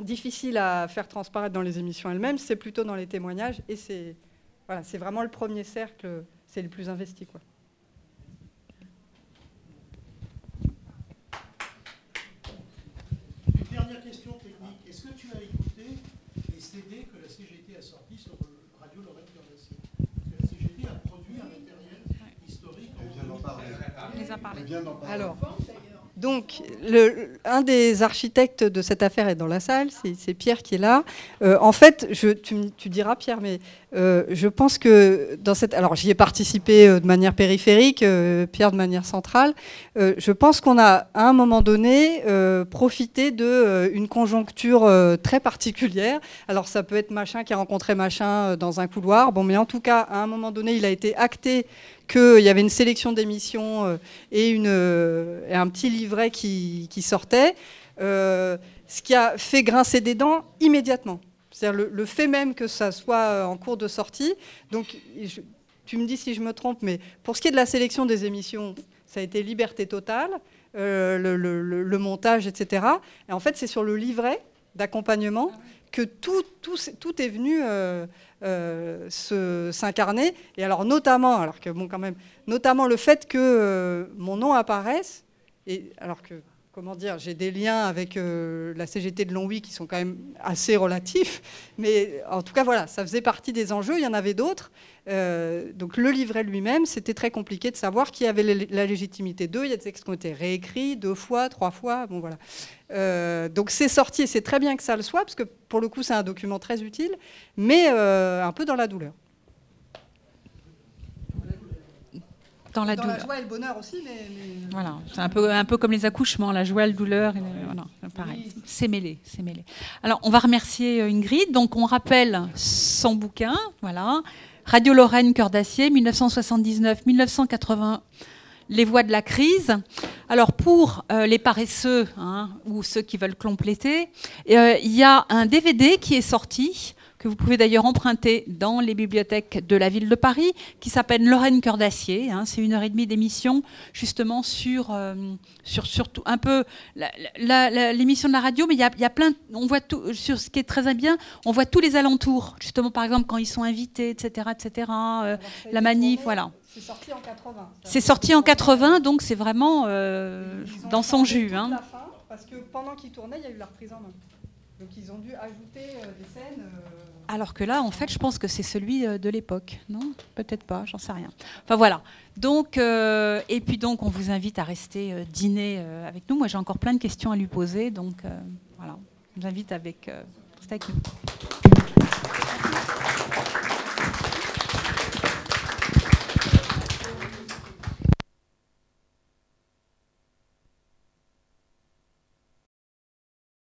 difficile à faire transparaître dans les émissions elles-mêmes, c'est plutôt dans les témoignages, et c'est voilà, vraiment le premier cercle, c'est le plus investi. Quoi. Dernière question technique. Est-ce que tu as écouté les CD que la CGT a sortis sur Radio Lorraine alors, donc, le, un des architectes de cette affaire est dans la salle, c'est Pierre qui est là. Euh, en fait, je, tu, diras Pierre, mais euh, je pense que dans cette... Alors, j'y ai participé euh, de manière périphérique, Pierre de manière centrale. je pense qu'on a, à un moment donné, profité d'une conjoncture très particulière. Alors, ça peut être machin qui a rencontré machin dans un couloir. Bon, mais en tout cas, à un moment donné, il a été acté qu'il y avait une sélection d'émissions euh, et, une, euh, un petit livret qui, sortait, euh, ce qui a fait grincer des dents immédiatement. C'est-à-dire le, fait même que ça soit en cours de sortie. Donc, tu me dis si je me trompe, mais pour ce qui est de la sélection des émissions, ça a été liberté totale, le, montage, etc. Et en fait, c'est sur le livret d'accompagnement que tout, tout, tout, est venu euh, s'incarner. Et alors notamment, alors que bon quand même, notamment le fait que euh, mon nom apparaisse, et alors que comment dire, j'ai des liens avec euh, la CGT de Longwy qui sont quand même assez relatifs, mais en tout cas voilà, ça faisait partie des enjeux. Il y en avait d'autres. donc le livret lui-même, c'était très compliqué de savoir qui avait la légitimité d'eux. Il y a des textes qui ont été réécrits deux fois, trois fois. Bon voilà. Euh, donc c'est sorti et c'est très bien que ça le soit, parce que pour le coup c'est un document très utile, mais euh, un peu dans la douleur. Dans la, dans douleur. la joie et le bonheur aussi, mais, voilà, c'est un peu un peu comme les accouchements, la joie, et la douleur, le... voilà, pareil, c'est mêlé, c'est mêlé. Alors on va remercier euh, Ingrid, donc on rappelle son bouquin, voilà, Radio Lorraine Cœur d'acier, 1979-1980. Les voix de la crise. Alors pour euh, les paresseux hein, ou ceux qui veulent compléter, euh, il y a un DVD qui est sorti que vous pouvez d'ailleurs emprunter dans les bibliothèques de la ville de Paris, qui s'appelle Lorraine Cœur d'acier. hein. C'est une heure et demie d'émission justement sur, euh, sur surtout un peu l'émission de la radio, mais il y a, il y a plein, on voit tout sur ce qui est très bien, on voit tous les alentours, justement par exemple quand ils sont invités, etc., etc. euh, la manif, voilà. C'est sorti en 80. ça. C'est sorti en 80, donc c'est vraiment euh, dans son jus. hein. la fin, parce que pendant qu'ils tournaient, il y a eu la reprise en main. Donc ils ont dû ajouter euh, des scènes. euh, Alors que là, en fait, je pense que c'est celui euh, de l'époque. Non Peut-être pas, j'en sais rien. Enfin voilà. Donc, euh, et puis donc, on vous invite à rester euh, dîner avec nous. Moi, j'ai encore plein de questions à lui poser. Donc, voilà. Je vous invite avec, avec nous.